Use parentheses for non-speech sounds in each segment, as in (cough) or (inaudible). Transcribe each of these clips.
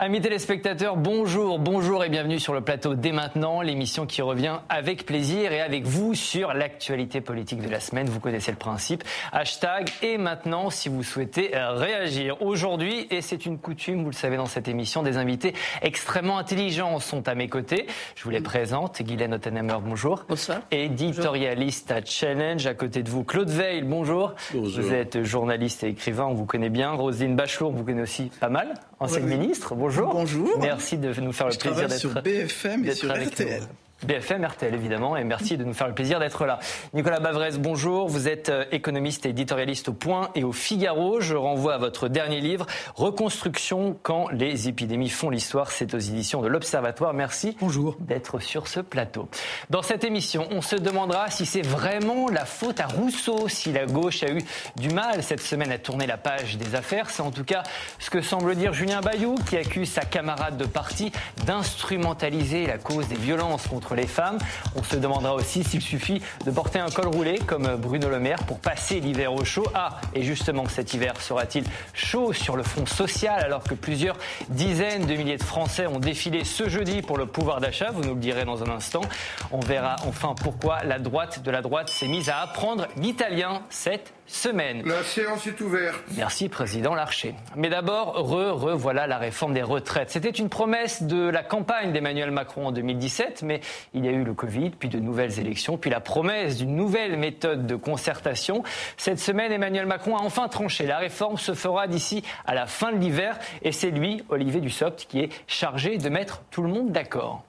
Amis téléspectateurs, bonjour, bonjour et bienvenue sur le plateau dès maintenant, l'émission qui revient avec plaisir et avec vous sur l'actualité politique de la semaine. Vous connaissez le principe. Hashtag et maintenant si vous souhaitez réagir. Aujourd'hui, et c'est une coutume, vous le savez dans cette émission, des invités extrêmement intelligents sont à mes côtés. Je vous les présente. Guylaine Ottenheimer, bonjour. Bonsoir. Éditorialiste à Challenge. À côté de vous, Claude Veil, bonjour. Bonjour. Vous êtes journaliste et écrivain, on vous connaît bien. Roselyne Bachelot, on vous connaît aussi pas mal. Ancienne ministre, bonjour. Bonjour. Merci de nous faire le Je plaisir d'être sur BFM et sur avec RTL. nous. BFM, RTL évidemment, et merci de nous faire le plaisir d'être là. Nicolas Bavrez, bonjour. Vous êtes euh, économiste et éditorialiste au Point et au Figaro. Je renvoie à votre dernier livre, Reconstruction quand les épidémies font l'histoire. C'est aux éditions de l'Observatoire. Merci Bonjour. d'être sur ce plateau. Dans cette émission, on se demandera si c'est vraiment la faute à Rousseau, si la gauche a eu du mal cette semaine à tourner la page des affaires. C'est en tout cas ce que semble dire Julien Bayou, qui accuse sa camarade de parti d'instrumentaliser la cause des violences contre les femmes. On se demandera aussi s'il suffit de porter un col roulé comme Bruno Le Maire pour passer l'hiver au chaud. Ah, et justement, cet hiver sera-t-il chaud sur le front social alors que plusieurs dizaines de milliers de Français ont défilé ce jeudi pour le pouvoir d'achat? Vous nous le direz dans un instant. On verra enfin pourquoi la droite de la droite s'est mise à apprendre l'italien cette semaine. La séance est ouverte. Merci, Président Larcher. Mais d'abord, re, re, voilà la réforme des retraites. C'était une promesse de la campagne d'Emmanuel Macron en 2017, mais il y a eu le Covid, puis de nouvelles élections, puis la promesse d'une nouvelle méthode de concertation. Cette semaine, Emmanuel Macron a enfin tranché. La réforme se fera d'ici à la fin de l'hiver, et c'est lui, Olivier Dussopt, qui est chargé de mettre tout le monde d'accord.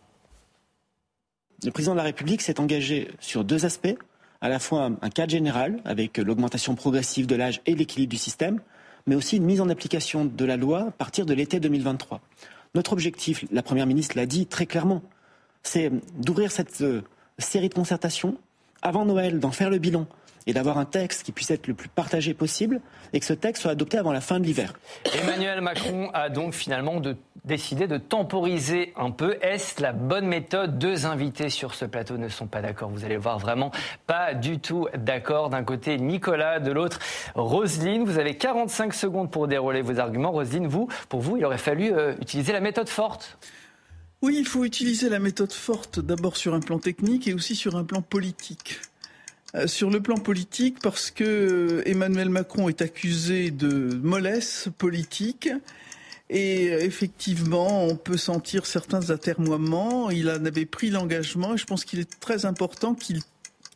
Le président de la République s'est engagé sur deux aspects à la fois un cadre général avec l'augmentation progressive de l'âge et l'équilibre du système, mais aussi une mise en application de la loi à partir de l'été 2023. Notre objectif, la Première ministre l'a dit très clairement, c'est d'ouvrir cette euh, série de concertations avant Noël, d'en faire le bilan et d'avoir un texte qui puisse être le plus partagé possible et que ce texte soit adopté avant la fin de l'hiver. Emmanuel Macron a donc finalement de- décidé de temporiser un peu. Est-ce la bonne méthode? Deux invités sur ce plateau ne sont pas d'accord. Vous allez voir vraiment pas du tout d'accord. D'un côté Nicolas, de l'autre Roselyne. Vous avez 45 secondes pour dérouler vos arguments. Roselyne, vous, pour vous, il aurait fallu euh, utiliser la méthode forte. Oui, il faut utiliser la méthode forte d'abord sur un plan technique et aussi sur un plan politique. Euh, sur le plan politique, parce que Emmanuel Macron est accusé de mollesse politique. Et euh, effectivement, on peut sentir certains atermoiements. Il en avait pris l'engagement et je pense qu'il est très important qu'il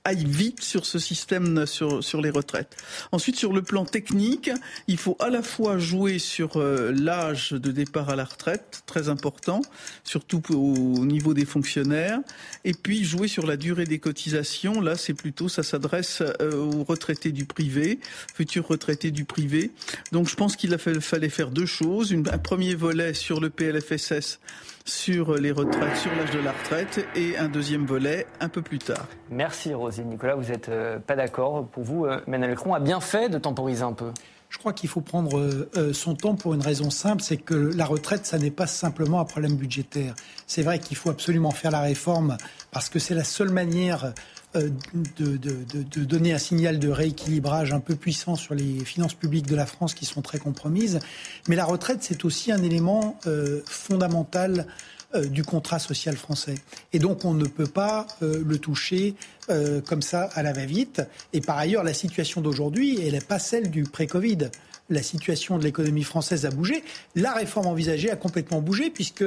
aille vite sur ce système sur, sur les retraites. Ensuite, sur le plan technique, il faut à la fois jouer sur euh, l'âge de départ à la retraite, très important, surtout au niveau des fonctionnaires, et puis jouer sur la durée des cotisations. Là, c'est plutôt, ça s'adresse euh, aux retraités du privé, futurs retraités du privé. Donc, je pense qu'il fallait faire deux choses. Un premier volet sur le PLFSS, sur les retraites, sur l'âge de la retraite, et un deuxième volet un peu plus tard. Merci Roselyne. Nicolas, vous n'êtes pas d'accord. Pour vous, euh, Emmanuel Macron a bien fait de temporiser un peu. Je crois qu'il faut prendre euh, euh, son temps pour une raison simple, c'est que la retraite, ça n'est pas simplement un problème budgétaire. C'est vrai qu'il faut absolument faire la réforme parce que c'est la seule manière euh, de, donner un signal de rééquilibrage un peu puissant sur les finances publiques de la France qui sont très compromises. Mais la retraite, c'est aussi un élément fondamental euh, du contrat social français. Et donc on ne peut pas euh, le toucher euh, comme ça à la va-vite. Et par ailleurs, la situation d'aujourd'hui, elle n'est pas celle du pré-Covid. La situation de l'économie française a bougé. La réforme envisagée a complètement bougé puisque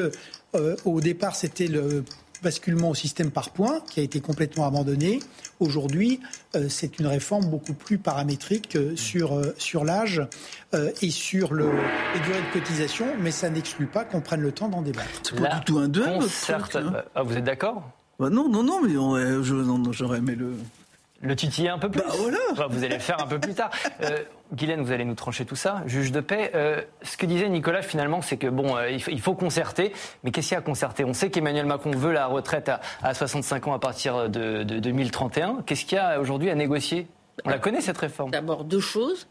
euh, au départ c'était le basculement au système par points qui a été complètement abandonné. Aujourd'hui, euh, c'est une réforme beaucoup plus paramétrique euh, sur, euh, sur l'âge euh, et sur le, les durées de cotisation, mais ça n'exclut pas qu'on prenne le temps d'en débattre. C'est pas du tout un duel, notre concerte- truc, hein. Ah, vous êtes d'accord? Bah non, non, non, mais on- euh, je- non, non, j'aurais aimé le. Le titiller un peu plus Bah voilà. Enfin, Vous allez le faire un peu plus tard. (laughs) Euh, Guylaine, vous allez nous trancher tout ça. Juge de paix, euh, ce que disait Nicolas finalement, c'est que bon, euh, il, faut, il faut concerter. Mais qu'est-ce qu'il y a à concerter? On sait qu'Emmanuel Macron veut la retraite à, à 65 ans à partir de, de 2031. Qu'est-ce qu'il y a aujourd'hui à négocier? On la connaît cette réforme. D'abord, deux choses.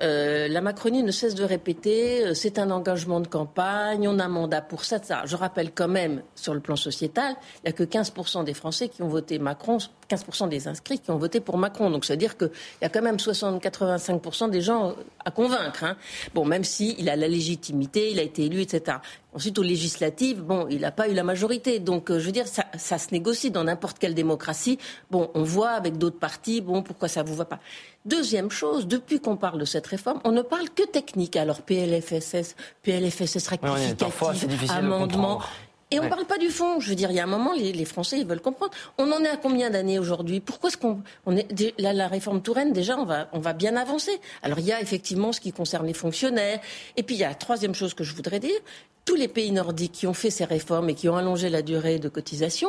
Euh, la Macronie ne cesse de répéter, euh, c'est un engagement de campagne, on a un mandat pour ça, ça. Je rappelle quand même, sur le plan sociétal, il n'y a que 15% des Français qui ont voté Macron 15% des inscrits qui ont voté pour Macron. Donc, c'est-à-dire qu'il y a quand même 60-85% des gens à convaincre. Hein. Bon, même s'il a la légitimité, il a été élu, etc. Ensuite, aux législatives, bon, il n'a pas eu la majorité. Donc, euh, je veux dire, ça, ça se négocie dans n'importe quelle démocratie. Bon, on voit avec d'autres partis, bon, pourquoi ça ne vous va pas Deuxième chose, depuis qu'on parle de cette réforme, on ne parle que technique. Alors, PLFSS, PLFSS rectificatif, amendement. Et on ne parle pas du fond. Je veux dire, il y a un moment, les, Français, ils veulent comprendre. On en est à combien d'années aujourd'hui? Pourquoi est-ce qu'on on est la, la réforme Touraine déjà, on va on va bien avancer. Alors il y a effectivement ce qui concerne les fonctionnaires. Et puis il y a la troisième chose que je voudrais dire. Tous les pays nordiques qui ont fait ces réformes et qui ont allongé la durée de cotisation,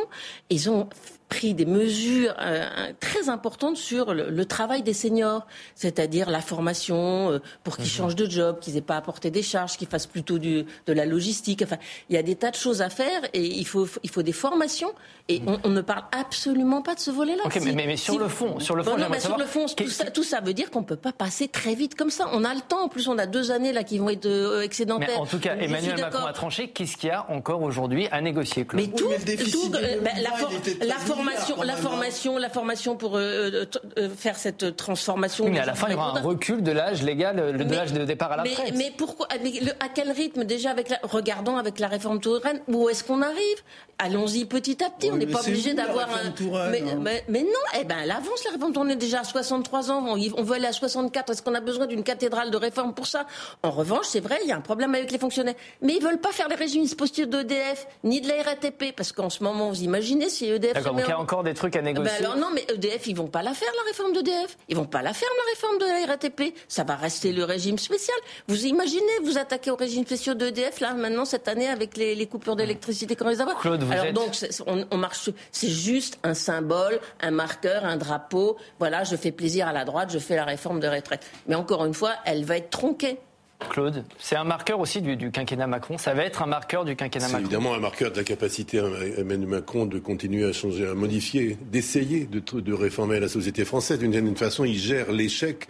ils ont pris des mesures euh, très importantes sur le, travail des seniors, c'est-à-dire la formation euh, pour qu'ils mhm. changent de job, qu'ils n'aient pas à porter des charges, qu'ils fassent plutôt du, de la logistique. Enfin, il y a des tas de choses à faire et il faut, il faut des formations. Et mhm. on, ne parle absolument pas de ce volet-là. mais, mais, sur le fond, sur le fond, sur le fond, tout ça, tout ça, veut dire qu'on peut pas passer très vite comme ça. On a le temps. En plus, on a deux années là qui vont être euh, excédentaires. Mais en tout cas, Emmanuel Macron a tranché. Qu'est-ce qu'il y a encore aujourd'hui à négocier, Claude Mais tout, tout ben, la, la formation, la formation, la formation pour euh, euh, euh, faire cette transformation. mais à la fin, il y aura un recul de l'âge légal, de l'âge de départ à la retraite. Mais, pourquoi À quel rythme déjà avec la, Regardons avec la réforme Touraine, où est-ce qu'on arrive? Allons-y petit à petit. on n'est pas obligé d'avoir un. Hein? mais, mais, non, eh ben, elle avance la réforme. On est déjà à 63 ans, on, veut aller à 64. Est-ce qu'on a besoin d'une cathédrale de réforme pour ça? En revanche, c'est vrai, il y a un problème avec les fonctionnaires. Mais ils veulent pas faire les régimes postaux d'EDF ni de la RATP, parce qu'en ce moment, vous imaginez si EDF. Y a encore des trucs à négocier. Ben alors non, mais EDF, ils vont pas la faire la réforme d'EDF. Ils vont pas la faire la réforme de la RATP. Ça va rester le régime spécial. Vous imaginez, vous attaquez au régime spécial d'EDF là maintenant cette année avec les, coupures d'électricité qu'on les a. Claude, vous alors donc on, on marche. C'est juste un symbole, un marqueur, un drapeau. Voilà, je fais plaisir à la droite, je fais la réforme de retraite. Mais encore une fois, elle va être tronquée. Claude, c'est un marqueur aussi du, quinquennat Macron. Ça va être un marqueur du quinquennat Macron. C'est évidemment un marqueur de la capacité Emmanuel Macron de continuer à changer, à modifier, d'essayer de, de, réformer la société française. D'une certaine façon, il gère l'échec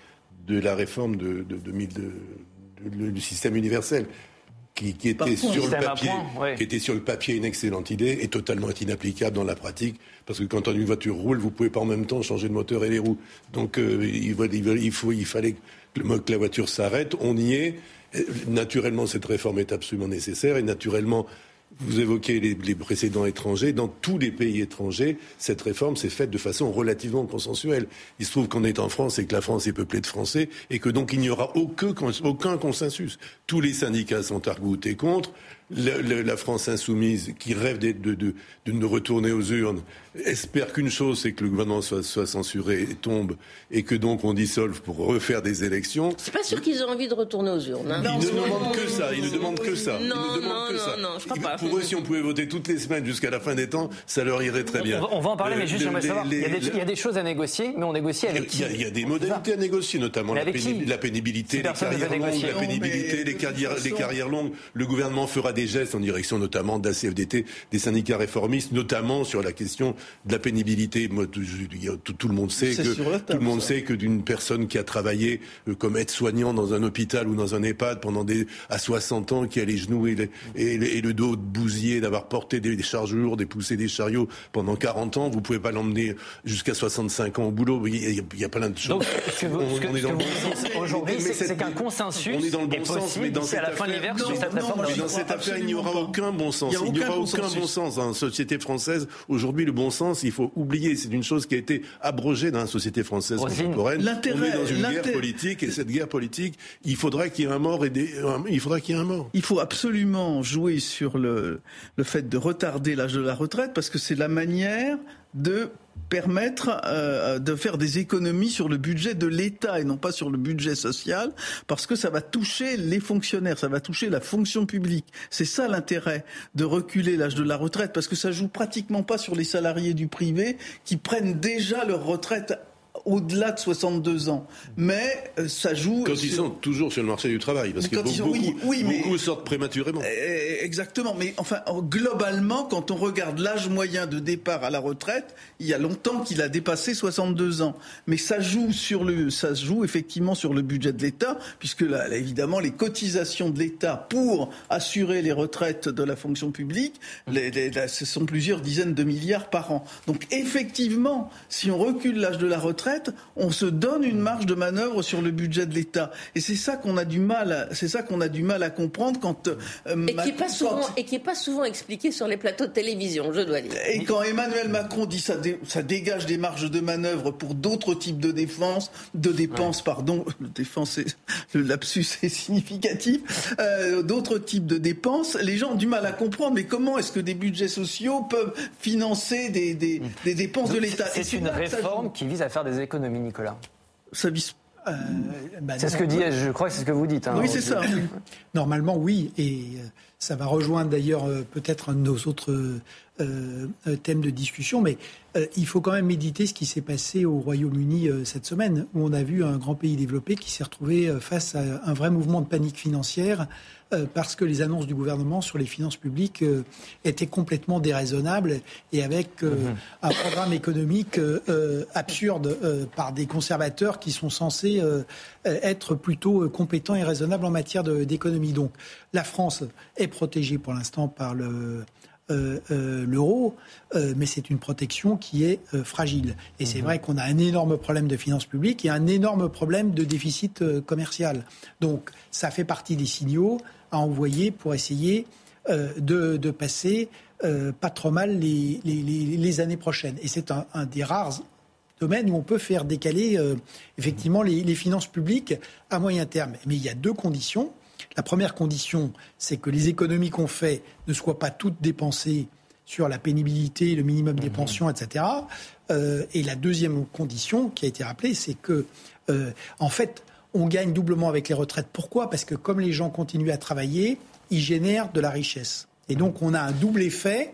de la réforme de, du système universel. Qui, était sur le papier, qui était sur le papier une excellente idée et totalement inapplicable dans la pratique, parce que quand une voiture roule, vous pouvez pas en même temps changer le moteur et les roues. Donc euh, il, il, faut, il fallait que la voiture s'arrête, on y est. Naturellement, cette réforme est absolument nécessaire et naturellement, vous évoquez les, précédents étrangers. Dans tous les pays étrangers, cette réforme s'est faite de façon relativement consensuelle. Il se trouve qu'on est en France et que la France est peuplée de Français et que donc il n'y aura aucun, aucun consensus. Tous les syndicats sont argotés contre la, France insoumise, qui rêve de, de, de, de, retourner aux urnes, espère qu'une chose, c'est que le gouvernement soit, soit, censuré et tombe, et que donc on dissolve pour refaire des élections. C'est pas sûr qu'ils aient envie de retourner aux urnes. Hein. Ils ne demandent que ça. Ils ne demandent que ça. Non, non, non, non, je crois pas. Pour eux, si on pouvait voter toutes les semaines jusqu'à la fin des temps, ça leur irait très bien. On va, en parler, mais juste j'aimerais savoir. il, y a des, choses à négocier, mais on négocie avec qui il y, a, des modalités à négocier, notamment la, la, pénibilité, les carrières longues, la pénibilité, les carrières, les carrières longues. Le gouvernement fera des gestes en direction notamment de la CFDT, des syndicats réformistes, notamment sur la question de la pénibilité. tout, le monde sait que tout le monde sait que d'une personne qui a travaillé euh, comme aide-soignant dans un hôpital ou dans un EHPAD pendant des à 60 ans, qui a les genoux et, et, le dos bousillé d'avoir porté des, charges lourdes et poussé des chariots pendant 40 ans, vous pouvez pas l'emmener jusqu'à 65 ans au boulot. Il y, a, plein de choses. Donc, ce que vous, est dans le bon sens. Aujourd'hui, c'est qu'un consensus on est dans le bon sens, mais dans cette à la fin de l'hiver dans cette affaire, il n'y aura aucun bon sens. Il n'y aura aucun bon sens dans la société française. Aujourd'hui, le bon sens, il faut oublier. C'est une chose qui a été abrogée dans la société française contemporaine. On est dans une guerre politique et cette guerre politique, il faudra qu'il y ait un mort et il faudra qu'il y ait un mort. Il faut absolument jouer sur le, le fait de retarder l'âge de la retraite parce que c'est la manière de permettre euh, de faire des économies sur le budget de l'État et non pas sur le budget social, parce que ça va toucher les fonctionnaires, ça va toucher la fonction publique. C'est ça l'intérêt de reculer l'âge de la retraite, parce que ça joue pratiquement pas sur les salariés du privé qui prennent déjà leur retraite au-delà de 62 ans. Mais euh, ça joue. Quand ils sont toujours sur le marché du travail, parce que beaucoup, oui, beaucoup sortent prématurément. Eh, exactement. Mais enfin, globalement, quand on regarde l'âge moyen de départ à la retraite, il y a longtemps qu'il a dépassé 62 ans. Mais ça joue sur le, ça joue effectivement sur le budget de l'État, puisque là, évidemment, les cotisations de l'État pour assurer les retraites de la fonction publique, ce sont plusieurs dizaines de milliards par an. Donc effectivement, si on recule l'âge de la retraite, on se donne une marge de manœuvre sur le budget de l'État. Et c'est ça qu'on a du mal, c'est ça qu'on a du mal à comprendre quand euh, et qui n'est pas souvent et qui est pas souvent expliqué sur les plateaux de télévision, je dois dire. Et quand Emmanuel Macron dit ça, ça dégage des marges de manœuvre pour d'autres types de défense, de dépenses, pardon, le défense, le lapsus (laughs) est significatif, euh, d'autres types de dépenses, les gens ont du mal à comprendre. Mais comment est-ce que des budgets sociaux peuvent financer des, des, des dépenses de l'État? C'est une réforme qui vise à faire des économies, Nicolas. Ça euh, bah c'est ce que dit, je crois que c'est ce que vous dites. Hein, oui, c'est ça. (laughs) Normalement, oui. Et euh, ça va rejoindre d'ailleurs euh, peut-être un de nos autres thèmes de discussion. Mais il faut quand même méditer ce qui s'est passé au Royaume-Uni cette semaine, où on a vu un grand pays développé qui s'est retrouvé face à un vrai mouvement de panique financière euh, parce que les annonces du gouvernement sur les finances publiques euh, étaient complètement déraisonnables et avec euh, mhm. un programme économique absurde par des conservateurs qui sont censés être plutôt compétents et raisonnables en matière d'économie. Donc la France est protégée pour l'instant par le l'euro, mais c'est une protection qui est fragile. Et c'est mhm. vrai qu'on a un énorme problème de finances publiques et un énorme problème de déficit commercial. Donc ça fait partie des signaux à envoyer pour essayer euh, de, passer euh, pas trop mal les, les, années prochaines. Et c'est un, des rares domaines où on peut faire décaler euh, effectivement les, finances publiques à moyen terme. Mais il y a deux conditions. La première condition, c'est que les économies qu'on fait ne soient pas toutes dépensées sur la pénibilité, le minimum des mmh. pensions, etc. et la deuxième condition qui a été rappelée, c'est que, en fait, on gagne doublement avec les retraites. Pourquoi? Parce que comme les gens continuent à travailler, ils génèrent de la richesse. Et donc on a un double effet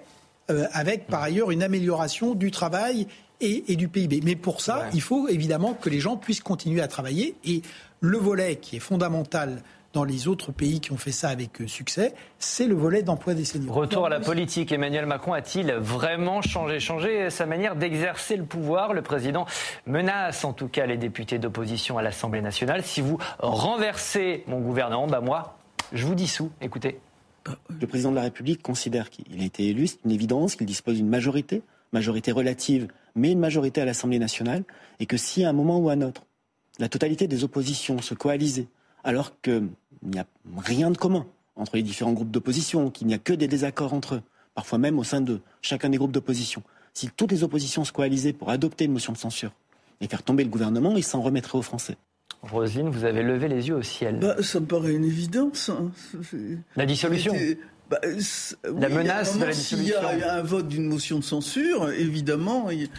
euh, avec par ailleurs une amélioration du travail et, du PIB. Mais pour ça, il faut évidemment que les gens puissent continuer à travailler. Et le volet qui est fondamental dans les autres pays qui ont fait ça avec euh, succès, c'est le volet d'emploi des seniors. Retour à la politique. Emmanuel Macron a-t-il vraiment changé, changé sa manière d'exercer le pouvoir? Le président menace en tout cas les députés d'opposition à l'Assemblée nationale. Si vous renversez mon gouvernement, bah moi, je vous dissous. Écoutez. Le président de la République considère qu'il a été élu, c'est une évidence, qu'il dispose d'une majorité, majorité relative, mais une majorité à l'Assemblée nationale, et que si à un moment ou à un autre, la totalité des oppositions se coalisaient alors qu'il n'y a rien de commun entre les différents groupes d'opposition, qu'il n'y a que des désaccords entre eux, parfois même au sein de chacun des groupes d'opposition. Si toutes les oppositions se coalisaient pour adopter une motion de censure et faire tomber le gouvernement, ils s'en remettraient aux Français. Roselyne, vous avez levé les yeux au ciel. Bah, ça me paraît une évidence. Hein. La dissolution bah, la menace de la dissolution. S'il y a un vote d'une motion de censure, évidemment, il,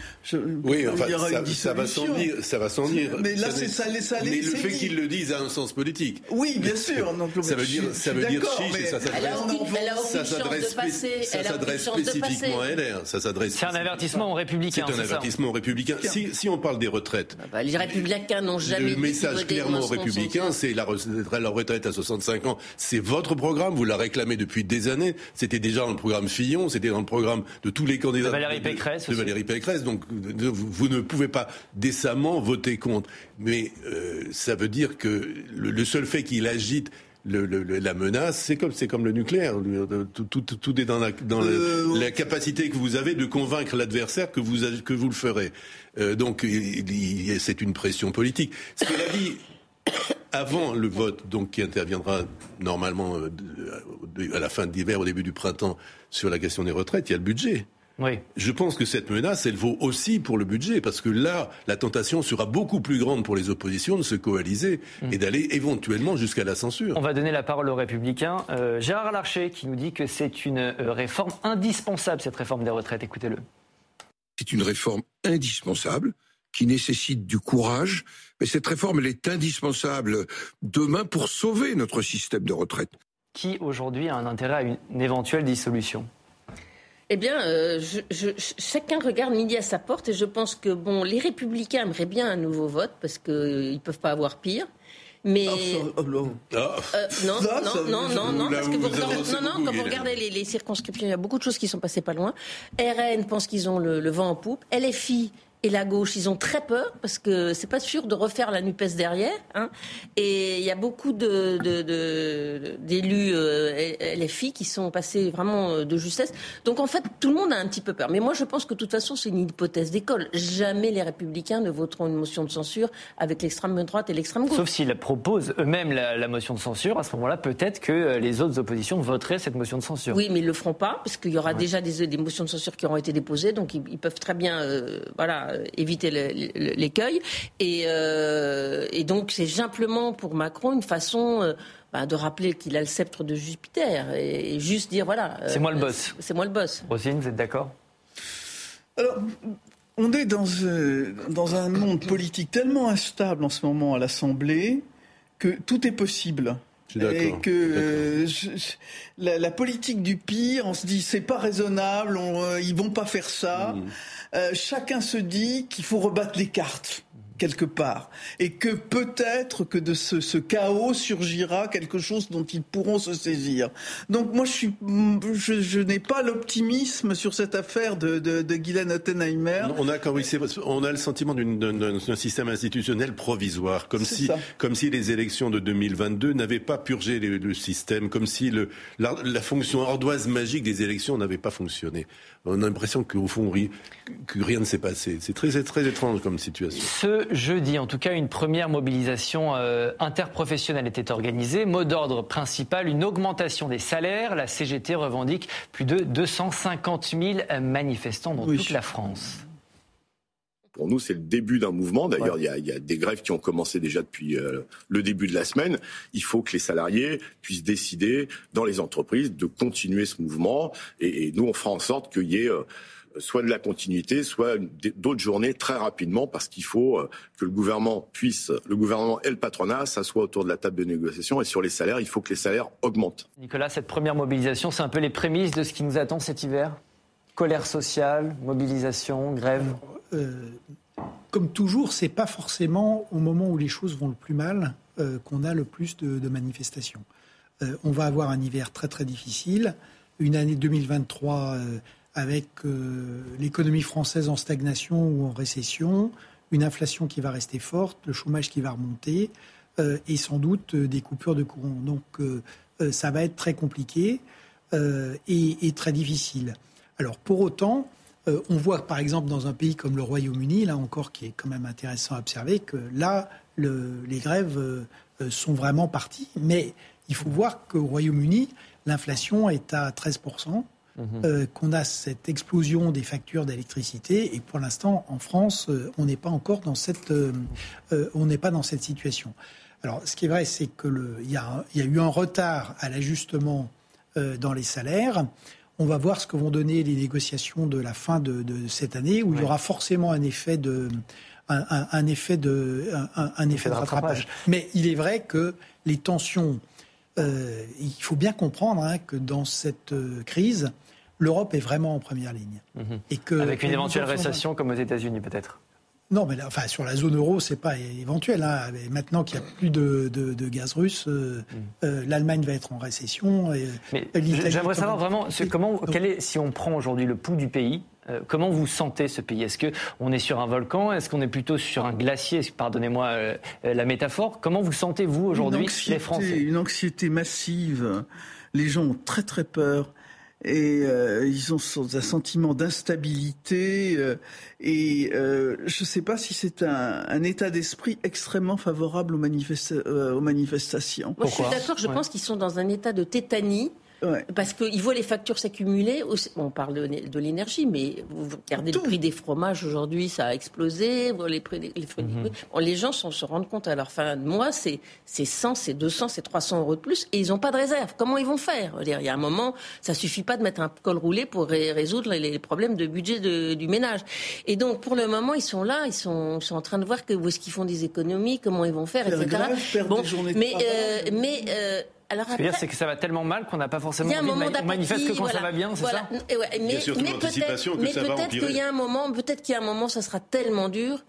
oui, enfin, y aura ça, une Ça va sans dire. Ça va sans dire. Mais là, c'est ça, ça Mais le fait qu'ils le disent a un sens politique. Oui, bien sûr. (laughs) Donc, ça veut dire, ça veut dire chiche et ça s'adresse ça s'adresse spécifiquement à LR. Ça s'adresse. C'est un avertissement aux républicains. C'est un avertissement aux républicains. Si on parle des retraites. Bah, les républicains n'ont jamais. Le message clairement aux républicains, c'est la retraite à 65 ans. C'est votre programme. Vous la réclamez depuis des années. C'était déjà dans le programme Fillon, c'était dans le programme de tous les candidats. De Valérie Pécresse. De, Valérie Pécresse. Donc vous, ne pouvez pas décemment voter contre. Mais euh, ça veut dire que le, seul fait qu'il agite la menace, c'est comme, c'est comme le nucléaire. Tout, est dans, la, dans euh, la, capacité que vous avez de convaincre l'adversaire que vous, que vous le ferez. Euh, donc, c'est une pression politique. Ce que la vie avant le vote, donc qui interviendra normalement euh, à la fin de l'hiver, au début du printemps, sur la question des retraites, il y a le budget. Oui. Je pense que cette menace, elle vaut aussi pour le budget, parce que là, la tentation sera beaucoup plus grande pour les oppositions de se coaliser mm. et d'aller éventuellement jusqu'à la censure. On va donner la parole aux Républicains. Euh, Gérard Larcher qui nous dit que c'est une euh, réforme indispensable, cette réforme des retraites. Écoutez-le. C'est une réforme indispensable qui nécessite du courage. Mais cette réforme, elle est indispensable demain pour sauver notre système de retraite. Qui aujourd'hui a un intérêt à une éventuelle dissolution? Eh bien, euh, chacun regarde midi à sa porte et je pense que bon, les républicains aimeraient bien un nouveau vote parce qu'ils ne peuvent pas avoir pire. Mais oh, non. Euh, non, non, non, non, parce que vous, non, non, quand vous regardez les, circonscriptions, il y a beaucoup de choses qui sont passées pas loin. RN pense qu'ils ont le, le, vent en poupe. LFI et la gauche, ils ont très peur parce que c'est pas sûr de refaire la Nupes derrière. Hein. Et il y a beaucoup de, d'élus euh, LFI qui sont passés vraiment euh, de justesse. Donc en fait, tout le monde a un petit peu peur. Mais moi, je pense que de toute façon, c'est une hypothèse d'école. Jamais les Républicains ne voteront une motion de censure avec l'extrême droite et l'extrême gauche. Sauf s'ils proposent eux-mêmes la, motion de censure. À ce moment-là, peut-être que euh, les autres oppositions voteraient cette motion de censure. Oui, mais ils le feront pas parce qu'il y aura déjà des, des, motions de censure qui auront été déposées. Donc ils, peuvent très bien, voilà euh, éviter l'écueil. Euh, et, donc c'est simplement pour Macron une façon euh, bah, de rappeler qu'il a le sceptre de Jupiter et, juste dire voilà. c'est moi le boss. C'est moi le boss. Rosine, vous êtes d'accord? Alors, on est dans, dans un monde politique tellement instable en ce moment à l'Assemblée que tout est possible. Et que euh, la, politique du pire, on se dit c'est pas raisonnable, on, ils vont pas faire ça. Mmh. Euh, chacun se dit qu'il faut rebattre les cartes quelque part, et que peut-être que de ce, chaos surgira quelque chose dont ils pourront se saisir. Donc moi, je, suis, je, n'ai pas l'optimisme sur cette affaire de, de, de Guylaine Ottenheimer. On a, on a le sentiment d'un système institutionnel provisoire, comme si, comme si les élections de 2022 n'avaient pas purgé le, système, comme si le, la, la fonction ardoise magique des élections n'avait pas fonctionné. On a l'impression qu'au fond, que rien ne s'est passé. C'est très, très étrange comme situation. Ce jeudi, en tout cas, une première mobilisation euh, interprofessionnelle était organisée. Mot d'ordre principal, une augmentation des salaires. La CGT revendique plus de 250 000 manifestants dans toute la France. Pour nous, c'est le début d'un mouvement. D'ailleurs, il y, a des grèves qui ont commencé déjà depuis euh, le début de la semaine. Il faut que les salariés puissent décider dans les entreprises de continuer ce mouvement. Et, nous, on fera en sorte qu'il y ait euh, soit de la continuité, soit d'autres journées très rapidement, parce qu'il faut euh, que le gouvernement puisse, le gouvernement et le patronat s'assoient autour de la table de négociation. Et sur les salaires, il faut que les salaires augmentent. Nicolas, cette première mobilisation, c'est un peu les prémices de ce qui nous attend cet hiver? Colère sociale, mobilisation, grève? Euh, comme toujours, c'est pas forcément au moment où les choses vont le plus mal euh, qu'on a le plus de, manifestations. Euh, on va avoir un hiver très très difficile, une année 2023 avec l'économie française en stagnation ou en récession, une inflation qui va rester forte, le chômage qui va remonter et sans doute des coupures de courant. Donc ça va être très compliqué et, très difficile. Alors pour autant, euh, on voit par exemple dans un pays comme le Royaume-Uni, là encore qui est quand même intéressant à observer, que là, les grèves euh, euh, sont vraiment parties. Mais il faut voir qu'au Royaume-Uni, l'inflation est à 13%. Mhm. qu'on a cette explosion des factures d'électricité et pour l'instant en France on n'est pas encore dans cette on n'est pas dans cette situation. Alors ce qui est vrai c'est que il y, a, eu un retard à l'ajustement dans les salaires. On va voir ce que vont donner les négociations de la fin de, cette année, où il y aura forcément un effet de, un, effet de, un, effet de rattrapage. Mais il est vrai que les tensions, euh, il faut bien comprendre hein, que dans cette euh, crise, l'Europe est vraiment en première ligne. Mhm. Et que Avec une éventuelle récession comme aux États-Unis peut-être non, mais enfin, sur la zone euro, c'est pas éventuel. Hein. Maintenant qu'il n'y a plus de, gaz russe, euh, mm. euh, l'Allemagne va être en récession. J'aimerais savoir vraiment comment, quel est, si on prend aujourd'hui le pouls du pays, euh, comment vous sentez ce pays? Est-ce qu'on est sur un volcan? Est-ce qu'on est plutôt sur un glacier? Pardonnez-moi la métaphore. Comment vous sentez-vous aujourd'hui, les Français? Une anxiété massive. Les gens ont très très peur et euh, ils ont un sentiment d'instabilité euh, et euh, je ne sais pas si c'est un, un, état d'esprit extrêmement favorable aux, aux manifestations. Moi, je suis d'accord, je pense qu'ils sont dans un état de tétanie parce qu'ils voient les factures s'accumuler. On parle de, l'énergie, mais vous regardez le prix des fromages aujourd'hui, ça a explosé. Les, prix des, les, mhm. les gens se rendent compte à leur fin de mois, c'est 100, c'est 200, c'est 300 euros de plus, et ils n'ont pas de réserve. Comment ils vont faire? Il y a un moment, ça suffit pas de mettre un col roulé pour résoudre les problèmes de budget du ménage. Et donc, pour le moment, ils sont là, ils sont, en train de voir que, où est-ce qu'ils font des économies, comment ils vont faire, etc. bon, mais, euh, mais euh, Alors Ce que dire, c'est que ça va tellement mal qu'on n'a pas forcément envie de manifester que quand ça va bien, c'est ça Mais, peut-être qu'il y a un moment, peut-être qu'il y a un moment, ça sera tellement dur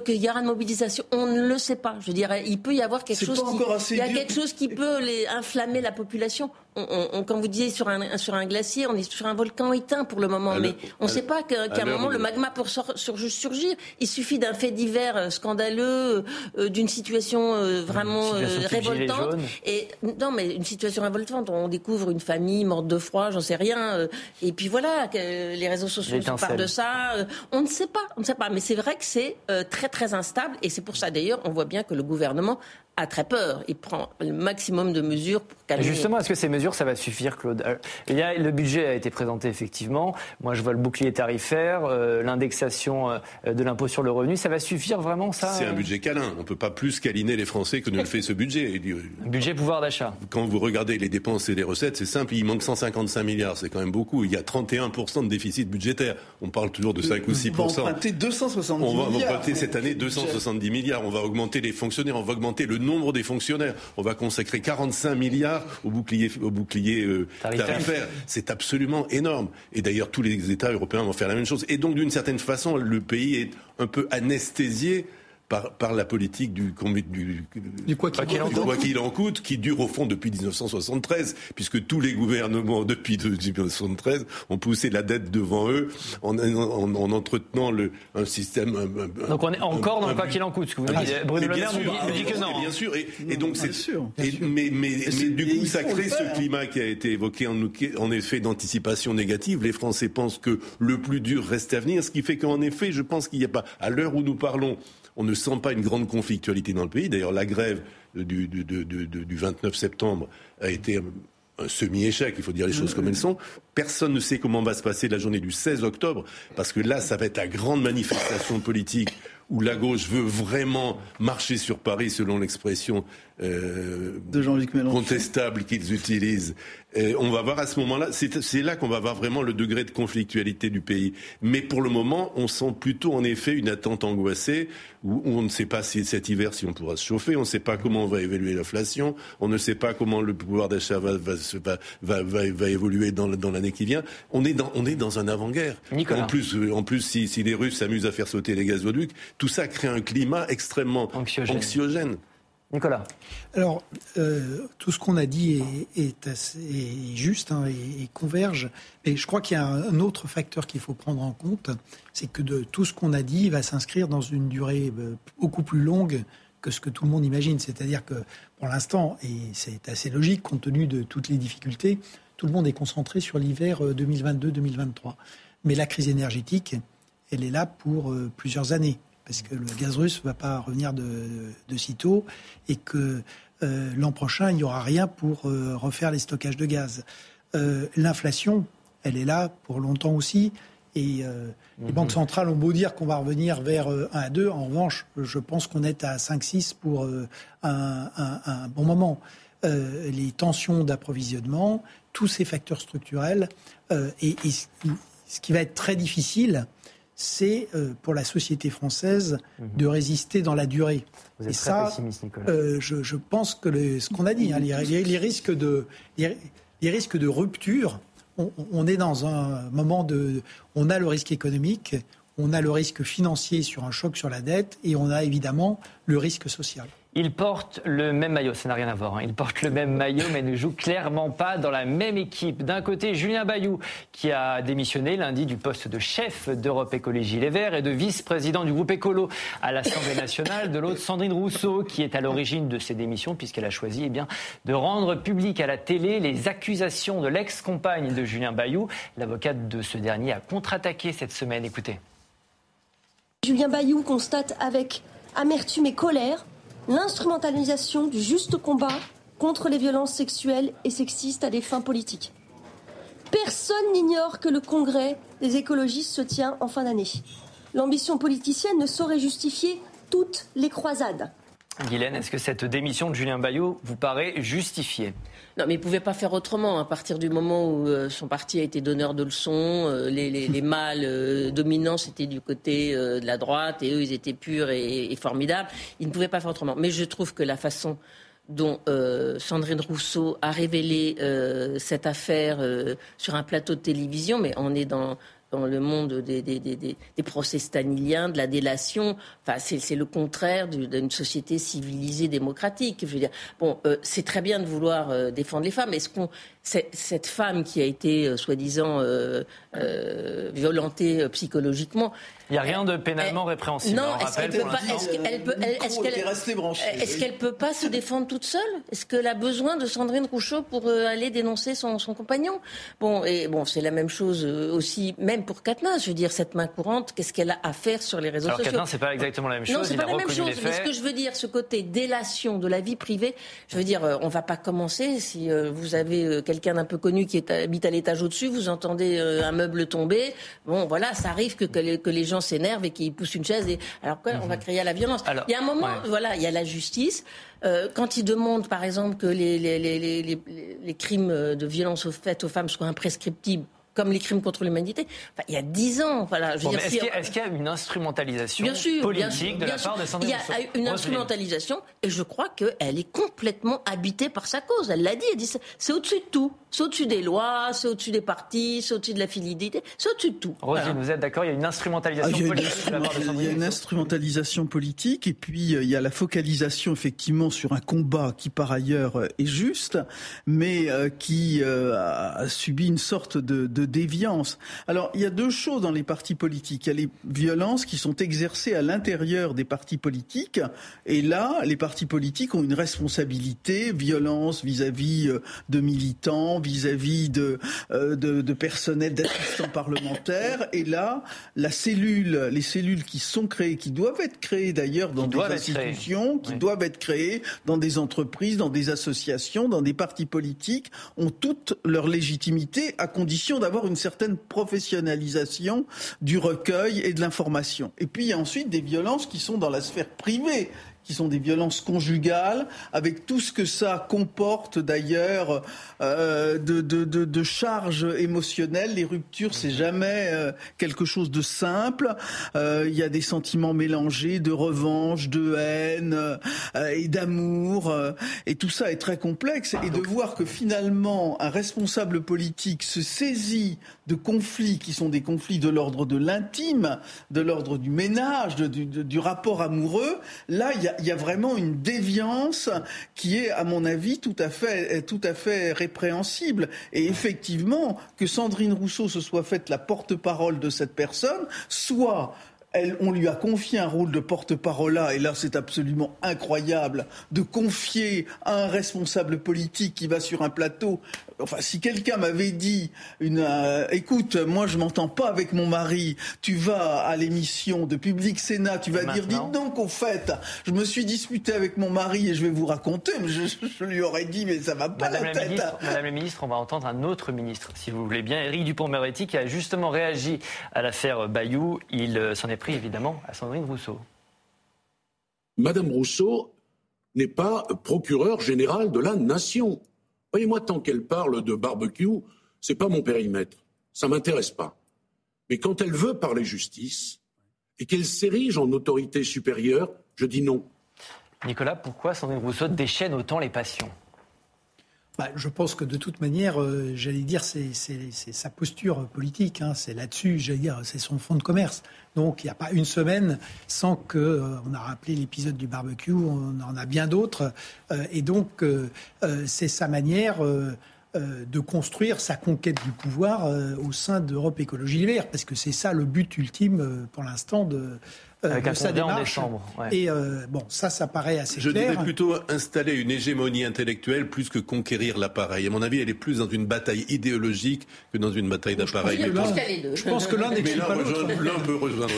qu'il y aura une mobilisation. On ne le sait pas. Je dirais, il peut y avoir quelque chose qui, il y a quelque chose qui peut les, inflammer la population. On, on, quand vous disiez sur un, sur un glacier, on est sur un volcan éteint pour le moment, mais on ne sait pas qu'à un moment le magma peut surgir. Il suffit d'un fait divers euh, scandaleux, euh, d'une situation euh, vraiment révoltante. Et non, mais une situation révoltante. On découvre une famille morte de froid, j'en sais rien. et puis voilà, que les réseaux sociaux parlent de ça. on ne sait pas, on ne sait pas. Mais c'est vrai que c'est très très instable et c'est pour ça d'ailleurs on voit bien que le gouvernement a très peur. Il prend le maximum de mesures pour calmer. Justement, est-ce que ces mesures, ça va suffire, Claude euh, Il y a, Le budget a été présenté effectivement. Moi, je vois le bouclier tarifaire, euh, l'indexation euh, de l'impôt sur le revenu. Ça va suffire vraiment, ça C'est un budget câlin. On ne peut pas plus câliner les Français que ne le fait ce budget. Un budget pouvoir d'achat. Quand vous regardez les dépenses et les recettes, c'est simple. Il manque 155 milliards. C'est quand même beaucoup. Il y a 31% de déficit budgétaire. On parle toujours de 5 ou 6%. On va emprunter 270 milliards. On va emprunter cette année 270 milliards. On va augmenter les fonctionnaires. On va augmenter le nombre des fonctionnaires. On va consacrer 45 milliards au bouclier, au bouclier euh, tarifaire. C'est absolument énorme. Et d'ailleurs, tous les États européens vont faire la même chose. Et donc, d'une certaine façon, le pays est un peu anesthésié par, la politique du, du, du quoi qu'il en, coûte, qui dure au fond depuis 1973, puisque tous les gouvernements (laughs) depuis 1973 ont poussé la dette devant eux en, entretenant le, un système. donc on est encore dans le quoi qu'il en coûte, ce que vous dites. Bruno Le Maire nous, dit, que non. Bien sûr, et, donc c'est sûr. mais, mais, du coup, ça crée ce climat qui a été évoqué en, en effet d'anticipation négative. Les Français pensent que le plus dur reste à venir, ce qui fait qu'en effet, je pense qu'il n'y a pas, à l'heure où nous parlons, on ne sent pas une grande conflictualité dans le pays. D'ailleurs, la grève du, 29 septembre a été un semi-échec, il faut dire les choses comme elles sont. Personne ne sait comment va se passer la journée du 16 octobre, parce que là, ça va être la grande manifestation politique où la gauche veut vraiment marcher sur Paris, selon l'expression euh, contestable qu'ils utilisent. On va voir à ce moment-là, c'est là qu'on va voir vraiment le degré de conflictualité du pays. Mais pour le moment, on sent plutôt en effet une attente angoissée, où on ne sait pas si cet hiver si on pourra se chauffer, on ne sait pas comment on va évaluer l'inflation, on ne sait pas comment le pouvoir d'achat va, va, va, évoluer dans, dans l'année qui vient. On est dans, on est dans un avant-guerre. En plus, en plus si, si les Russes s'amusent à faire sauter les gazoducs, tout ça crée un climat extrêmement anxiogène. Nicolas. Alors, euh, tout ce qu'on a dit est, juste hein, et, converge. Mais je crois qu'il y a un autre facteur qu'il faut prendre en compte, c'est que de tout ce qu'on a dit va s'inscrire dans une durée euh, beaucoup plus longue que ce que tout le monde imagine. C'est-à-dire que pour l'instant, et c'est assez logique compte tenu de toutes les difficultés, tout le monde est concentré sur l'hiver 2022-2023. Euh, Mais la crise énergétique, elle est là pour plusieurs années parce que le gaz russe ne va pas revenir de, de sitôt, et que euh, l'an prochain, il n'y aura rien pour euh, refaire les stockages de gaz. Euh, l'inflation, elle est là pour longtemps aussi, et les mhm. banques centrales ont beau dire qu'on va revenir vers 1 à 2, en revanche, je pense qu'on est à 5-6 pour un, un, bon moment. les tensions d'approvisionnement, tous ces facteurs structurels, et, et, ce qui va être très difficile, c'est euh, pour la société française mhm. de résister dans la durée. Vous êtes Et très ça, pessimiste, Nicolas. Euh, je, pense que ce qu'on a dit, hein, les, risques de, les, risques de rupture, on, est dans un moment de, on a le risque économique, on a le risque financier sur un choc sur la dette, et on a évidemment le risque social. Ils portent le même maillot, ça n'a rien à voir. Hein. Ils portent le même maillot, mais ne jouent clairement pas dans la même équipe. D'un côté, Julien Bayou, qui a démissionné lundi du poste de chef d'Europe Écologie Les Verts et de vice-président du groupe Écolo à l'Assemblée nationale. De l'autre, Sandrine Rousseau, qui est à l'origine de ces démissions, puisqu'elle a choisi eh de rendre public à la télé les accusations de l'ex-compagne de Julien Bayou. L'avocate de ce dernier a contre-attaqué cette semaine. Écoutez. Julien Bayou constate avec amertume et colère l'instrumentalisation du juste combat contre les violences sexuelles et sexistes à des fins politiques. Personne n'ignore que le congrès des écologistes se tient en fin d'année. L'ambition politicienne ne saurait justifier toutes les croisades. Guylaine, est-ce que cette démission de Julien Bayou vous paraît justifiée? Non, mais il ne pouvait pas faire autrement. À partir du moment où euh, son parti a été donneur de leçons, euh, les, mâles euh, dominants, c'était du côté de la droite, et eux, ils étaient purs et, formidables. Il ne pouvait pas faire autrement. Mais je trouve que la façon dont Sandrine Rousseau a révélé cette affaire sur un plateau de télévision, mais on est dans, dans le monde des, procès staniliens, de la délation. Enfin, c'est le contraire d'une société civilisée démocratique. Je veux dire, bon, c'est très bien de vouloir défendre les femmes. Est-ce qu'on cette femme qui a été euh, soi-disant euh, euh, violentée psychologiquement. Il n'y a rien de pénalement répréhensible. Non, est-ce qu'elle peut pas, est-ce qu'elle peut, pas se défendre toute seule? Est-ce qu'elle a besoin de Sandrine Rouchot pour aller dénoncer son, compagnon? Bon, et bon, c'est la même chose aussi, même pour Katna. Je veux dire, cette main courante, qu'est-ce qu'elle a à faire sur les réseaux Alors, sociaux? Katna, c'est pas exactement la même chose. Non, c'est pas la même chose. Mais ce que je veux dire, ce côté délation de la vie privée, je veux dire, on va pas commencer si vous avez quelqu'un d'un peu connu qui est, habite à l'étage au-dessus, vous entendez euh, un meuble tomber. Bon, voilà, ça arrive que, que, les, gens s'énervent et qu'ils poussent une chaise. Et, alors quoi, on va mhm. créer à la violence. il y a un moment, voilà, il y a la justice. Euh, quand ils demandent, par exemple, que les, les, les, les crimes de violence faites aux femmes soient imprescriptibles, comme les crimes contre l'humanité. Enfin, il y a dix ans, voilà. est-ce, qu'il y a, une instrumentalisation politique de la part de Sandrine Il y a une instrumentalisation, et je crois qu'elle est complètement habitée par sa cause. Elle l'a dit, elle dit c'est au-dessus de tout. C'est au-dessus des lois, c'est au-dessus des partis, c'est au-dessus de la fidélité, c'est au-dessus de tout. Roselyne, vous êtes d'accord Il y a une instrumentalisation ah, politique de la part de Sandrine Il y a une instrumentalisation politique, et puis euh, il y a la focalisation effectivement sur un combat qui par ailleurs euh, est juste, mais euh, qui a subi une sorte de déviance. Alors, il y a deux choses dans les partis politiques. Il y a les violences qui sont exercées à l'intérieur des partis politiques. Et là, les partis politiques ont une responsabilité, violence vis-à-vis euh, de militants, vis-à-vis de, euh, de, de personnel, d'assistants parlementaires. Et là, la cellule, les cellules qui sont créées, qui doivent être créées d'ailleurs dans des institutions, qui doivent être créées dans des entreprises, dans des associations, dans des partis politiques, ont toute leur légitimité à condition d'avoir une certaine professionnalisation du recueil et de l'information. Et puis il y a ensuite des violences qui sont dans la sphère privée qui sont des violences conjugales, avec tout ce que ça comporte d'ailleurs euh, de, de, de, de charges émotionnelles. Les ruptures, c'est jamais euh, quelque chose de simple. Euh, il y a des sentiments mélangés de revanche, de haine et d'amour, et tout ça est très complexe. Et de voir que finalement un responsable politique se saisit de conflits qui sont des conflits de l'ordre de l'intime, de l'ordre du ménage, du, du rapport amoureux, là il y a il y a vraiment une déviance qui est, à mon avis, tout à fait, tout à fait répréhensible. Et effectivement, que Sandrine Rousseau se soit faite la porte-parole de cette personne, soit on lui a confié un rôle de porte-parole là, et là c'est absolument incroyable, de confier à un responsable politique qui va sur un plateau. Enfin, si quelqu'un m'avait dit, une, euh, écoute, moi je m'entends pas avec mon mari, tu vas à l'émission de Public Sénat, tu vas dire, dites donc au fait, je me suis disputé avec mon mari et je vais vous raconter, mais je, lui aurais dit, mais ça va pas Madame la tête. Ministre, Madame la ministre, on va entendre un autre ministre, si vous voulez bien, Éric Dupont-Moretti, qui a justement réagi à l'affaire Bayou. Il euh, s'en est pris évidemment à Sandrine Rousseau. Madame Rousseau n'est pas procureure générale de la nation. Voyez-moi, tant qu'elle parle de barbecue, c'est pas mon périmètre. Ça m'intéresse pas. Mais quand elle veut parler justice et qu'elle s'érige en autorité supérieure, je dis non. Nicolas, pourquoi Sandrine Rousseau déchaîne autant les passions? Bah, je pense que de toute manière, euh, j'allais dire, c'est sa posture politique. Hein, c'est là-dessus, j'allais dire, c'est son fond de commerce. Donc, il n'y a pas une semaine sans que euh, on a rappelé l'épisode du barbecue. On en a bien d'autres. Euh, et donc, c'est sa manière de construire sa conquête du pouvoir au sein d'Europe Écologie Les Verts, parce que c'est ça le but ultime pour l'instant de, euh, Avec un ça en décembre. Et euh, bon, ça, ça paraît assez Je clair. Je dirais plutôt installer une hégémonie intellectuelle plus que conquérir l'appareil. À mon avis, elle est plus dans une bataille idéologique que dans une bataille d'appareil. Je, pense que l'un n'exclut pas l'autre. L'un peut rejoindre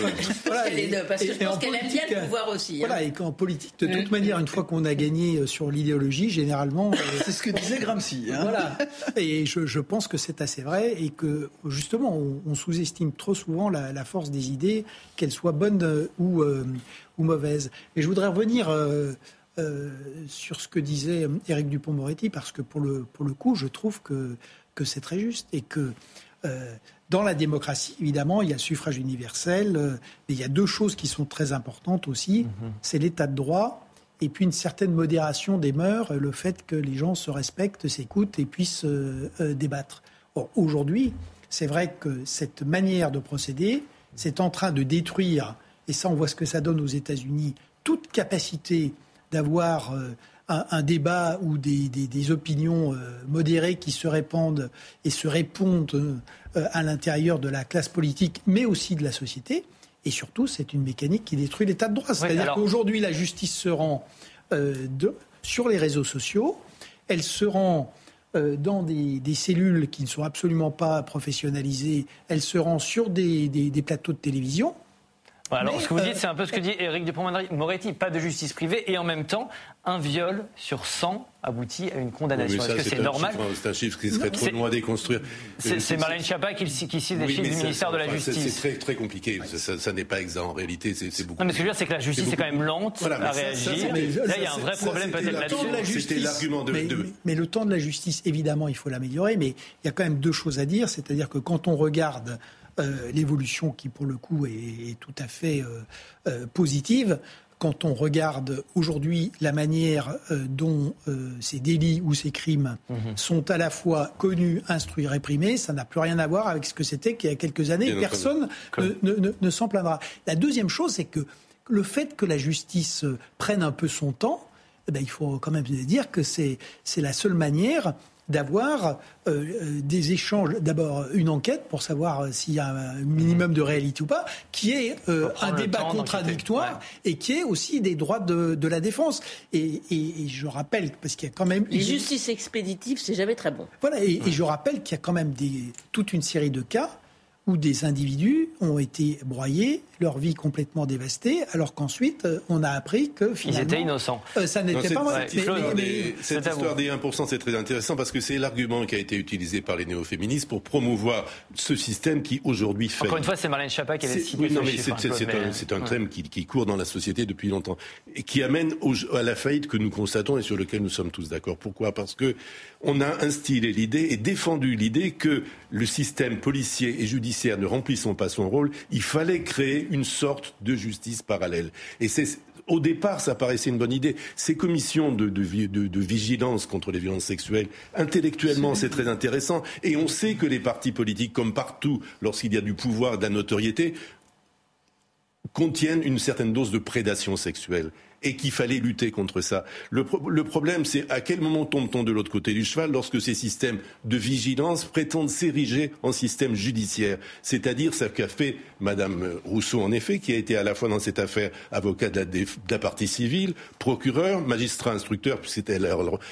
voilà, et, parce que je pense qu'elle aime bien le pouvoir aussi. Hein. Voilà, et qu'en politique, de toute manière, une fois qu'on a gagné euh, sur l'idéologie, généralement... c'est ce que disait Gramsci. Hein. Voilà. Et je, je pense que c'est assez vrai et que, justement, on, sous-estime trop souvent la, la force des idées, qu'elles soient bonnes ou, euh, ou mauvaise. Et je voudrais revenir euh, euh, sur ce que disait Éric Dupont-Moretti, parce que pour le, pour le coup, je trouve que, que c'est très juste et que dans la démocratie, évidemment, il y a le suffrage universel, mais il y a deux choses qui sont très importantes aussi. Mm-hmm. C'est l'état de droit et puis une certaine modération des mœurs, le fait que les gens se respectent, s'écoutent et puissent euh, euh, débattre. aujourd'hui, c'est vrai que cette manière de procéder, c'est en train de détruire, et ça on voit ce que ça donne aux États-Unis, toute capacité d'avoir euh, un, débat ou des, opinions modérées qui se répandent et se répondent à l'intérieur de la classe politique, mais aussi de la société. Et surtout, c'est une mécanique qui détruit l'état de droit. C'est-à-dire qu'aujourd'hui, la justice se rend euh, sur les réseaux sociaux, elle se rend euh, dans des, cellules qui ne sont absolument pas professionnalisées, elle se rend sur des plateaux de télévision alors, ce que vous dites, c'est un peu ce que dit Éric Dupond-Moretti. Pas de justice privée et en même temps, un viol sur 100 aboutit à une condamnation. Est-ce que c'est normal C'est un chiffre qui serait trop loin à déconstruire. C'est Marlène Schiappa qui, qui cite des chiffres du ministère de la Justice. C'est très, très compliqué. Ça, n'est pas exact. En réalité, c'est beaucoup. Non, mais ce que je veux dire, c'est que la justice est quand même lente à réagir. Là, il y a un vrai problème peut-être là-dessus. C'était l'argument de. Mais le temps de la justice, évidemment, il faut l'améliorer. Mais il y a quand même deux choses à dire. C'est-à-dire que quand on regarde euh, l'évolution qui, pour le coup, est, tout à fait euh, euh, positive. Quand on regarde aujourd'hui la manière dont ces délits ou ces crimes mhm. sont à la fois connus, instruits, réprimés, ça n'a plus rien à voir avec ce que c'était qu'il y a quelques années. Personne ne, s'en plaindra. La deuxième chose, c'est que le fait que la justice prenne un peu son temps, eh ben, il faut quand même dire que c'est la seule manière d'avoir euh, euh, des échanges, d'abord une enquête pour savoir euh, s'il y a un minimum de réalité ou pas, qui est un débat contradictoire et qui est aussi des droits de, la défense. Et, je rappelle, parce qu'il y a quand même... Les justices expéditives, c'est jamais très bon. Voilà, et, et je rappelle qu'il y a quand même des, toute une série de cas où des individus ont été broyés, leur vie complètement dévastée, alors qu'ensuite, euh, on a appris que finalement... Ils étaient innocents. Euh, ça n'était pas vrai. cette histoire des 1%, c'est très intéressant parce que c'est l'argument qui a été utilisé par les néo-féministes pour promouvoir ce système qui aujourd'hui fait... Encore une fois, c'est Marlène Schiappa qui a cité oui, C'est un, thème qui, court dans la société depuis longtemps et qui amène à la faillite que nous constatons et sur lequel nous sommes tous d'accord. Pourquoi? Parce que on a instillé l'idée et défendu l'idée que le système policier et judiciaire ne remplissant pas son rôle, il fallait créer une sorte de justice parallèle. Et c'est au départ, ça paraissait une bonne idée. Ces commissions de, de, vigilance contre les violences sexuelles, intellectuellement, c'est très intéressant. Et on sait que les partis politiques, comme partout, lorsqu'il y a du pouvoir, de la notoriété, contiennent une certaine dose de prédation sexuelle et qu'il fallait lutter contre ça. Le, problème, c'est à quel moment tombe-t-on de l'autre côté du cheval lorsque ces systèmes de vigilance prétendent s'ériger en système judiciaire? C'est-à-dire ce qu'a fait Madame Rousseau, en effet, qui a été à la fois dans cette affaire avocat de la, partie civile, procureur, magistrat instructeur, puisqu'elle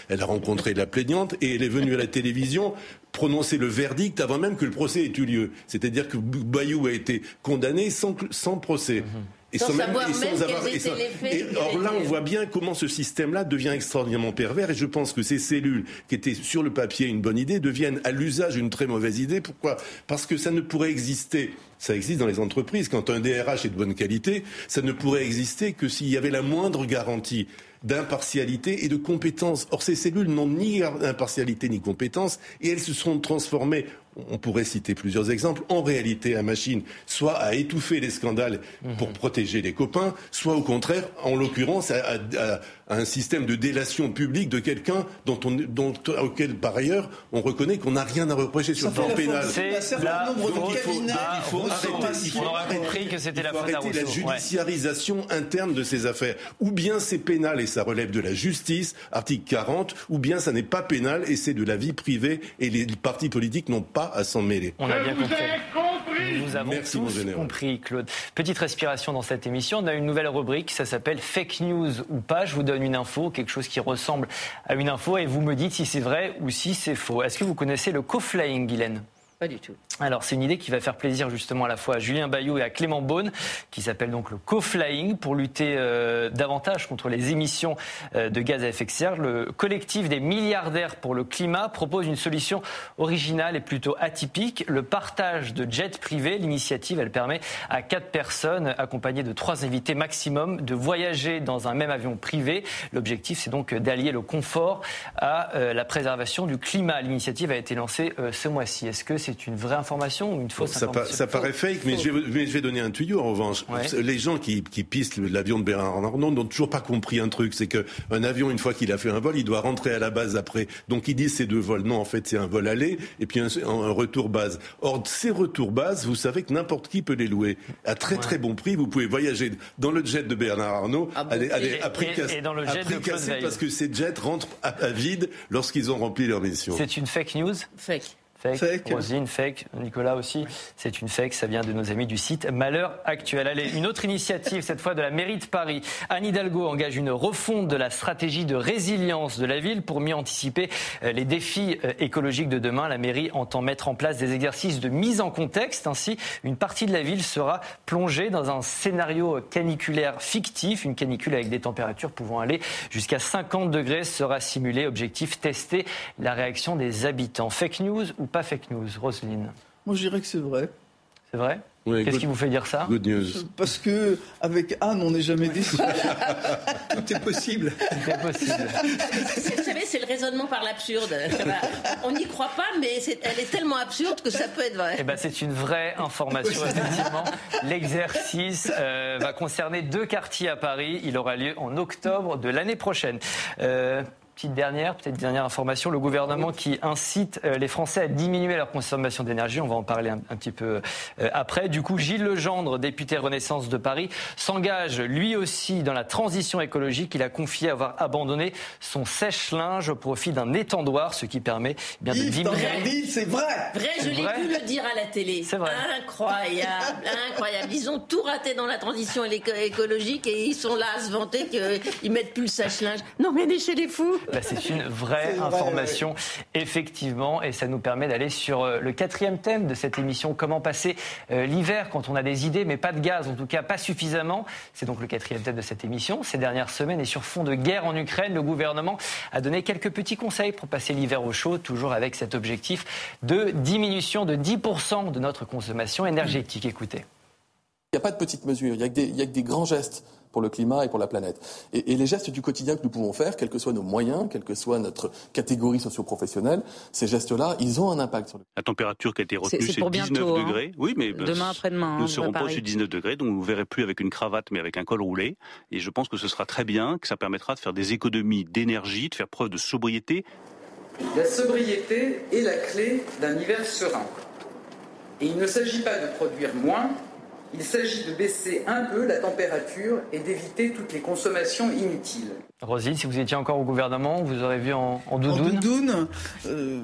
elle a rencontré la plaignante, et elle est venue à la télévision prononcer le verdict avant même que le procès ait eu lieu. C'est-à-dire que Bayou a été condamné sans, procès. Mhm. Et sans, savoir même, avoir, et, or là, on voit bien comment ce système-là devient extraordinairement pervers. Et je pense que ces cellules, qui étaient sur le papier une bonne idée, deviennent à l'usage une très mauvaise idée. Pourquoi? Parce que ça ne pourrait exister. Ça existe dans les entreprises. Quand un DRH est de bonne qualité, ça ne pourrait exister que s'il y avait la moindre garantie d'impartialité et de compétence. Or, ces cellules n'ont ni impartialité ni compétence et elles se sont transformées on pourrait citer plusieurs exemples, en réalité à machine, soit à étouffer les scandales pour mhm. protéger les copains, soit au contraire, en l'occurrence, à, un système de délation publique de quelqu'un dont on, dont, auquel, par ailleurs, on reconnaît qu'on n'a rien à reprocher sur le plan pénal. C'est la il faut, arrêter, on aura compris que c'était la la judiciarisation interne de ces affaires. Ou bien c'est pénal et ça relève de la justice, article 40, ou bien ça n'est pas pénal et c'est de la vie privée et les partis politiques n'ont pas à s'en mêler. On a bien compris. Nous avons tous compris, Claude. Petite respiration dans cette émission. On a une nouvelle rubrique, ça s'appelle Fake News ou pas. Je vous donne une info, quelque chose qui ressemble à une info, et vous me dites si c'est vrai ou si c'est faux. Est-ce que vous connaissez le co-flying, Guylaine? Pas du tout. Alors, c'est une idée qui va faire plaisir justement à la fois à Julien Bayou et à Clément Beaune, qui s'appelle donc le co-flying pour lutter euh, davantage contre les émissions euh, de gaz à effet de serre. Le collectif des milliardaires pour le climat propose une solution originale et plutôt atypique, le partage de jets privés. L'initiative, elle permet à quatre personnes accompagnées de trois invités maximum de voyager dans un même avion privé. L'objectif, c'est donc d'allier le confort à euh, la préservation du climat. L'initiative a été lancée ce mois-ci. Est-ce que c'est c'est une vraine information ou une fausse ça, information ça paraît fake, mais je, vais, je, vais, donner un tuyau en revanche. Les gens qui, qui pissent l'avion de Bernard Arnault n'ont toujours pas compris un truc, c'est qu'un avion, une fois qu'il a fait un vol, il doit rentrer à la base après. Donc ils disent c'est deux vols. Non, en fait, c'est un vol aller et puis un, un, retour base. Or, ces retours base, vous savez que n'importe qui peut les louer à très très bon prix. Vous pouvez voyager dans le jet de Bernard Arnault ah bon, à prix et, et, dans le jet de cassé parce que ces jets rentrent à, à vide lorsqu'ils ont rempli leur mission. C'est une fake news? Fake. Fake. fake. Rosine, fake. Nicolas aussi. C'est une fake. Ça vient de nos amis du site Malheur Actuel. Allez, une autre initiative, cette fois de la mairie de Paris. Anne Hidalgo engage une refonte de la stratégie de résilience de la ville pour mieux anticiper les défis écologiques de demain. La mairie entend mettre en place des exercices de mise en contexte. Ainsi, une partie de la ville sera plongée dans un scénario caniculaire fictif. Une canicule avec des températures pouvant aller jusqu'à 50 degrés sera simulée. Objectif, tester la réaction des habitants. Fake news ou pas fake news, Roselyne Moi, je dirais que c'est vrai. C'est vrai? Oui, Qu'est-ce qui vous fait dire ça? Good news. Parce que avec Anne, on n'est jamais déçu. (laughs) Tout est possible. Tout est possible. Vous savez, c'est le raisonnement par l'absurde. On n'y croit pas, mais est, elle est tellement absurde que ça peut être vrai. Eh ben, c'est une vraie information, effectivement. L'exercice euh, va concerner deux quartiers à Paris. Il aura lieu en octobre de l'année prochaine. Euh, Petite dernière, peut-être dernière information, le gouvernement qui incite les Français à diminuer leur consommation d'énergie, on va en parler un, un petit peu après. Du coup, Gilles Legendre, député Renaissance de Paris, s'engage lui aussi dans la transition écologique. Il a confié avoir abandonné son sèche-linge au profit d'un étendoir, ce qui permet bien de diminuer. C'est vrai. Vrai, je l'ai vu le dire à la télé. C'est vrai. Incroyable, incroyable. Ils ont tout raté dans la transition écologique et ils sont là à se vanter qu'ils mettent plus le sèche-linge. Non, mais on est chez les fous. Bah, c'est une vraie information, vrai, ouais. effectivement, et ça nous permet d'aller sur le quatrième thème de cette émission comment passer euh, l'hiver quand on a des idées, mais pas de gaz, en tout cas pas suffisamment. C'est donc le quatrième thème de cette émission. Ces dernières semaines, et sur fond de guerre en Ukraine, le gouvernement a donné quelques petits conseils pour passer l'hiver au chaud, toujours avec cet objectif de diminution de 10% de notre consommation énergétique. Écoutez. Il n'y a pas de petites mesures, il n'y a, a, que des grands gestes pour le climat et pour la planète. Et, et, les gestes du quotidien que nous pouvons faire, quels que soient nos moyens, quelle que soit notre catégorie socio-professionnelle, ces gestes-là, ils ont un impact sur le La température qui a été retenue, c'est 19 bientôt, degrés. Hein. Oui, mais demain après-demain. Nous ne serons pas sur 19 degrés, donc vous ne verrez plus avec une cravate, mais avec un col roulé. Et je pense que ce sera très bien, que ça permettra de faire des économies d'énergie, de faire preuve de sobriété. La sobriété est la clé d'un hiver serein. Et il ne s'agit pas de produire moins, il s'agit de baisser un peu la température et d'éviter toutes les consommations inutiles. Rosine, si vous étiez encore au gouvernement, vous aurez vu en, en doudoune. En doudoune, euh,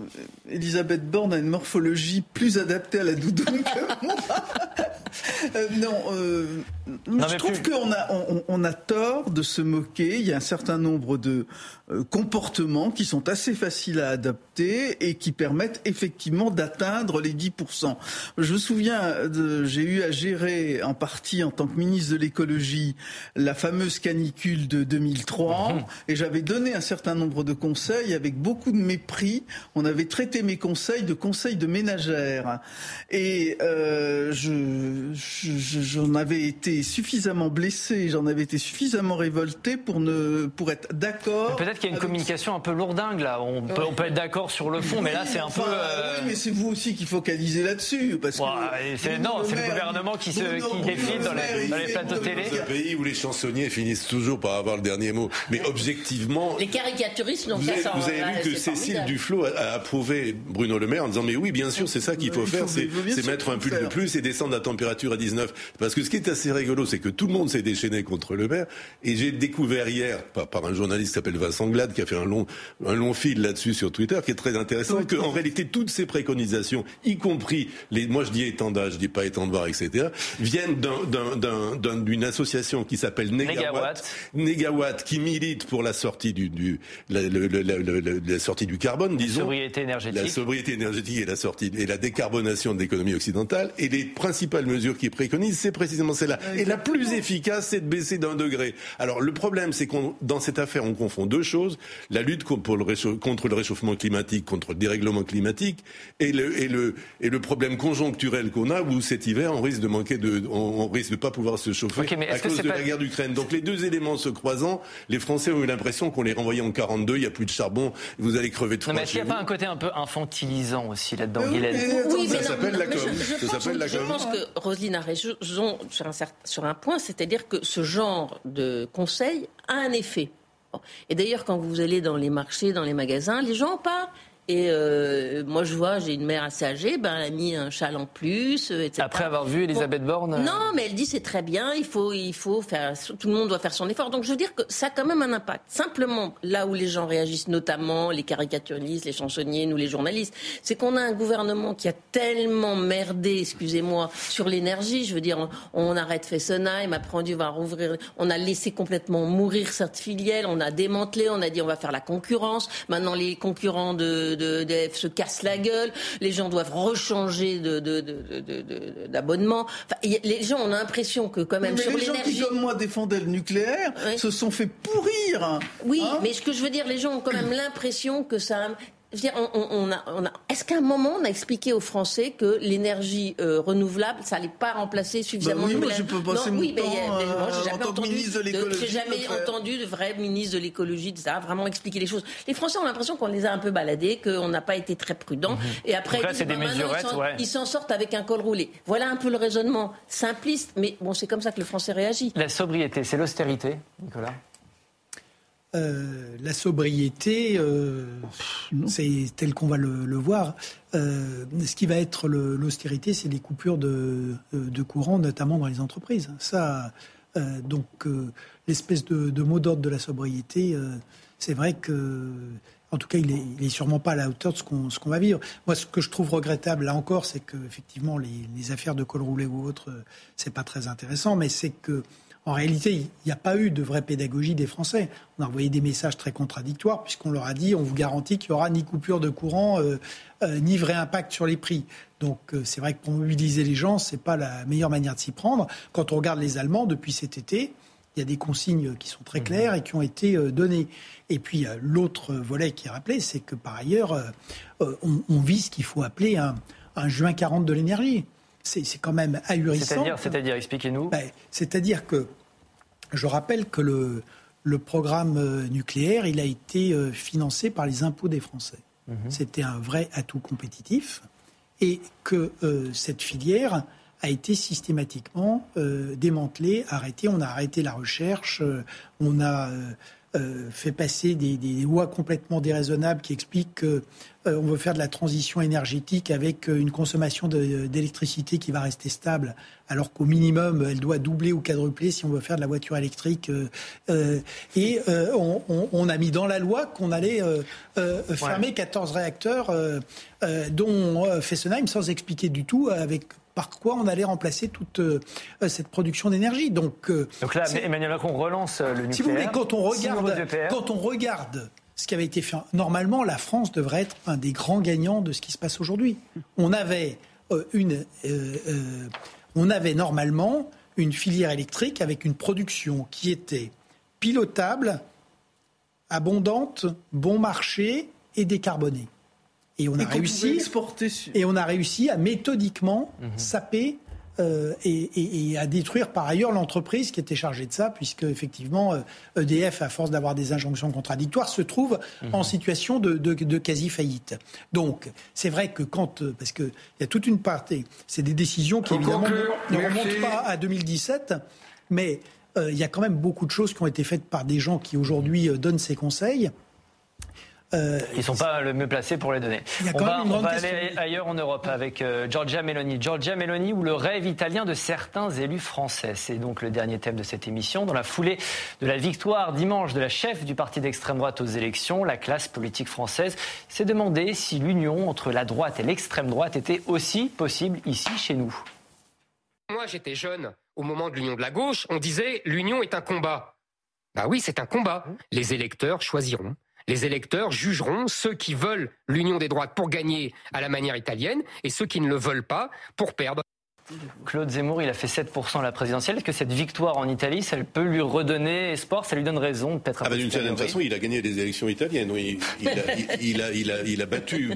Elisabeth Borne a une morphologie plus adaptée à la doudoune que moi. (laughs) euh, non, euh, non, je trouve qu'on a, on, on, a tort de se moquer. Il y a un certain nombre de euh, comportements qui sont assez faciles à adapter et qui permettent effectivement d'atteindre les 10%. Je me souviens, j'ai eu à gérer en partie en tant que ministre de l'écologie la fameuse canicule de 2003 mmh. et j'avais donné un certain nombre de conseils avec beaucoup de mépris. On avait traité mes conseils de conseils de ménagères et euh, je, j'en avais été suffisamment blessé, j'en avais été suffisamment révolté pour ne pour être d'accord. Peut-être qu'il y a une communication un peu lourdingue là. On peut, on peut être d'accord sur le fond, mais là c'est un enfin, peu. Euh... Oui, mais c'est vous aussi qui focalisez là-dessus parce ouais, que. non, c'est le gouvernement qui se qui défile dans les, dans les plateaux télé. C'est un pays où les chansonniers finissent toujours par avoir le dernier mot. Mais objectivement. Les caricaturistes n'ont pas ça. Vous avez vu que Cécile Duflot a approuvé Bruno Le Maire en disant mais oui, bien sûr, c'est ça qu'il faut faire, c'est mettre un pull de plus et descendre la température à 19. Parce que ce qui est assez rigolo, c'est que tout le monde s'est déchaîné contre Le Maire. Et j'ai découvert hier, par, par un journaliste qui s'appelle Vincent Glade, qui a fait un long, un long fil là-dessus sur Twitter, qui est très intéressant, oui, qu'en réalité, toutes ces préconisations, y compris les, moi je dis étendage, je dis pas étendoir, etc., viennent d'une association qui s'appelle Negawatt, Negawatt, qui milite pour la sortie du, du la, le, le, le, la, sortie du carbone, disons. La sobriété énergétique. La sobriété énergétique et la sortie, et la décarbonation de l'économie occidentale. Et les principales mesures mesures qu'ils préconisent, c'est précisément celle-là. Et la plus efficace, c'est de baisser d'un degré. Alors le problème, c'est qu'on dans cette affaire, on confond deux choses la lutte contre le, réchauffement climatique, contre le dérèglement climatique, et le, et le, et le problème conjoncturel qu'on a, où cet hiver, on risque de manquer de, on, risque de pas pouvoir se chauffer à cause de la guerre d'Ukraine. Donc les deux éléments se croisant, les Français ont eu l'impression qu'on les renvoyait en 42, il n'y a plus de charbon, vous allez crever de froid. mais est-ce qu'il n'y a pas un côté un peu infantilisant aussi là-dedans, Guylaine? Oui, mais ça s'appelle la com. Je, pense que Roselyne a raison sur un, sur un point, c'est-à-dire que ce genre de conseil a un effet. Et d'ailleurs, quand vous allez dans les marchés, dans les magasins, les gens parlent et euh, moi, je vois, j'ai une mère assez âgée, ben, elle a mis un châle en plus, euh, etc. Après avoir vu Elisabeth Borne euh, Non, mais elle dit c'est très bien, il faut, il faut faire, tout le monde doit faire son effort. Donc je veux dire que ça a quand même un impact. Simplement, là où les gens réagissent, notamment les caricaturistes, les chansonniers, nous les journalistes, c'est qu'on a un gouvernement qui a tellement merdé, excusez-moi, sur l'énergie. Je veux dire, on, arrête Fessenheim, après on dit on va rouvrir, on a laissé complètement mourir cette filière, on a démantelé, on a dit on va faire la concurrence. Maintenant, les concurrents de se casse la gueule, les gens doivent rechanger d'abonnement. les gens ont l'impression que quand même sur. Les gens qui, comme moi, défendaient le nucléaire se sont fait pourrir. Oui, hein mais ce que je veux dire, les gens ont quand même (clears throat) l'impression que ça on, a, on a, Est-ce qu'à un moment on a expliqué aux Français que l'énergie euh, renouvelable, ça n'allait pas remplacer suffisamment bah oui, moi je peux passer mon temps j'ai jamais entendu de l'écologie. J'ai jamais entendu de vrai ministre de l'écologie, ça vraiment expliquer les choses. Les Français ont l'impression qu'on les a un peu baladés, qu'on n'a pas été très prudents, mhm. et après là, des bah, ils s'en sortent avec un col roulé. Voilà un peu le raisonnement simpliste, mais bon, c'est comme ça que le Français réagit. La sobriété, c'est l'austérité, Nicolas. Euh, la sobriété, euh, c'est tel qu'on va le, voir. Euh, ce qui va être l'austérité, c'est les coupures de, de, courant, notamment dans les entreprises. Ça, donc, l'espèce de, mot d'ordre de la sobriété, c'est vrai que, en tout cas, il n'est est sûrement pas à la hauteur de ce qu'on va vivre. Moi, ce que je trouve regrettable, là encore, c'est que effectivement, les, les, affaires de col roulé ou autres, c'est pas très intéressant, mais c'est que en réalité, il n'y a pas eu de vraie pédagogie des Français. On a envoyé des messages très contradictoires puisqu'on leur a dit on vous garantit qu'il n'y aura ni coupure de courant, euh, euh, ni vrai impact sur les prix. Donc euh, c'est vrai que pour mobiliser les gens, ce n'est pas la meilleure manière de s'y prendre. Quand on regarde les Allemands depuis cet été, il y a des consignes qui sont très claires et qui ont été données. Et puis l'autre volet qui est rappelé, c'est que par ailleurs, on, vit ce qu'il faut appeler un, juin 40 de l'énergie c'est quand même ahurissant. C'est-à-dire, expliquez-nous. Ben, c'est-à-dire que je rappelle que le, le programme euh, nucléaire, il a été euh, financé par les impôts des Français. Mhm. C'était un vrai atout compétitif et que euh, cette filière a été systématiquement démantelée, arrêtée. On a arrêté la recherche, on a euh, fait passer des, des, lois complètement déraisonnables qui expliquent qu'on euh, veut faire de la transition énergétique avec euh, une consommation d'électricité qui va rester stable, alors qu'au minimum, elle doit doubler ou quadrupler si on veut faire de la voiture électrique. et on, on, a mis dans la loi qu'on allait fermer 14 réacteurs, dont Fessenheim, sans expliquer du tout, avec par quoi on allait remplacer toute euh, cette production d'énergie. Donc, euh, Donc là, Emmanuel Macron relance euh, le nucléaire. Si vous voulez, quand on regarde, quand on regarde ce qui avait été fait, normalement, la France devrait être un des grands gagnants de ce qui se passe aujourd'hui. On avait une, on avait normalement une filière électrique avec une production qui était pilotable, abondante, bon marché et décarbonée. Et on a réussi et on a réussi à méthodiquement mhm. saper euh, et, à détruire par ailleurs l'entreprise qui était chargée de ça, puisque effectivement EDF, euh, e à force d'avoir des injonctions contradictoires, se trouve mhm. en situation de, quasi faillite. Donc c'est vrai que quand, euh, parce qu'il y a toute une partie, c'est des décisions qui évidemment ne, remontent pas à 2017, mais il y a quand même beaucoup de choses qui ont été faites par des gens qui aujourd'hui donnent ces conseils. Euh, Ils ne sont pas le mieux placés pour les donner. On va, on va aller ailleurs en Europe avec euh, Giorgia Meloni. Giorgia Meloni ou le rêve italien de certains élus français. C'est donc le dernier thème de cette émission. Dans la foulée de la victoire dimanche de la chef du parti d'extrême droite aux élections, la classe politique française s'est demandé si l'union entre la droite et l'extrême droite était aussi possible ici chez nous. Moi, j'étais jeune au moment de l'union de la gauche. On disait l'union est un combat. Bah oui, c'est un combat. Les électeurs choisiront les électeurs jugeront ceux qui veulent l'union des droites pour gagner à la manière italienne et ceux qui ne le veulent pas pour perdre. Claude Zemmour, il a fait 7% à la présidentielle. Est-ce que cette victoire en Italie, ça peut lui redonner espoir? Ça lui donne raison peut-être ah bah, D'une certaine façon, il a gagné les élections italiennes. Il, il, a, il, a, il, a, battu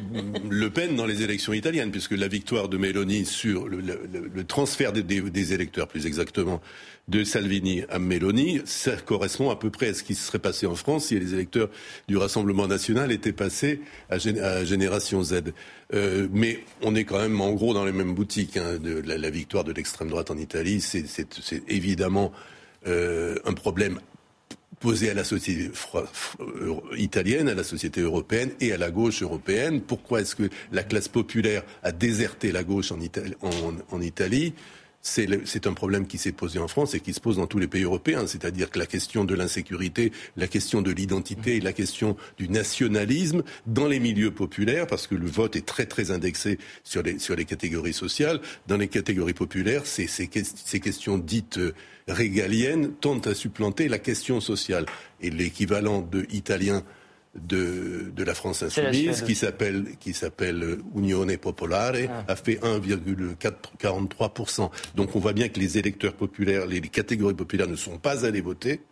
Le Pen dans les élections italiennes, puisque la victoire de Meloni sur le, le, transfert des, des, électeurs, plus exactement, de Salvini à Meloni, ça correspond à peu près à ce qui se serait passé en France si les électeurs du Rassemblement national étaient passés à, Génération Z. Euh, mais on est quand même en gros dans les mêmes boutiques. Hein, de la, victoire de l'extrême droite en Italie, c'est évidemment euh, un problème posé à la société italienne, à la société européenne et à la gauche européenne. Pourquoi est-ce que la classe populaire a déserté la gauche en, en Italie? C'est un problème qui s'est posé en France et qui se pose dans tous les pays européens. C'est-à-dire que la question de l'insécurité, la question de l'identité, la question du nationalisme dans les milieux populaires, parce que le vote est très très indexé sur les, sur les catégories sociales, dans les catégories populaires, ces, ces, ces questions dites euh, régaliennes tendent à supplanter la question sociale. Et l'équivalent de italien de, de la France insoumise qui s'appelle qui s'appelle Unione Popolare ah. a fait 1,43%. Donc on voit bien que les électeurs populaires, les, catégories populaires ne sont pas allés voter.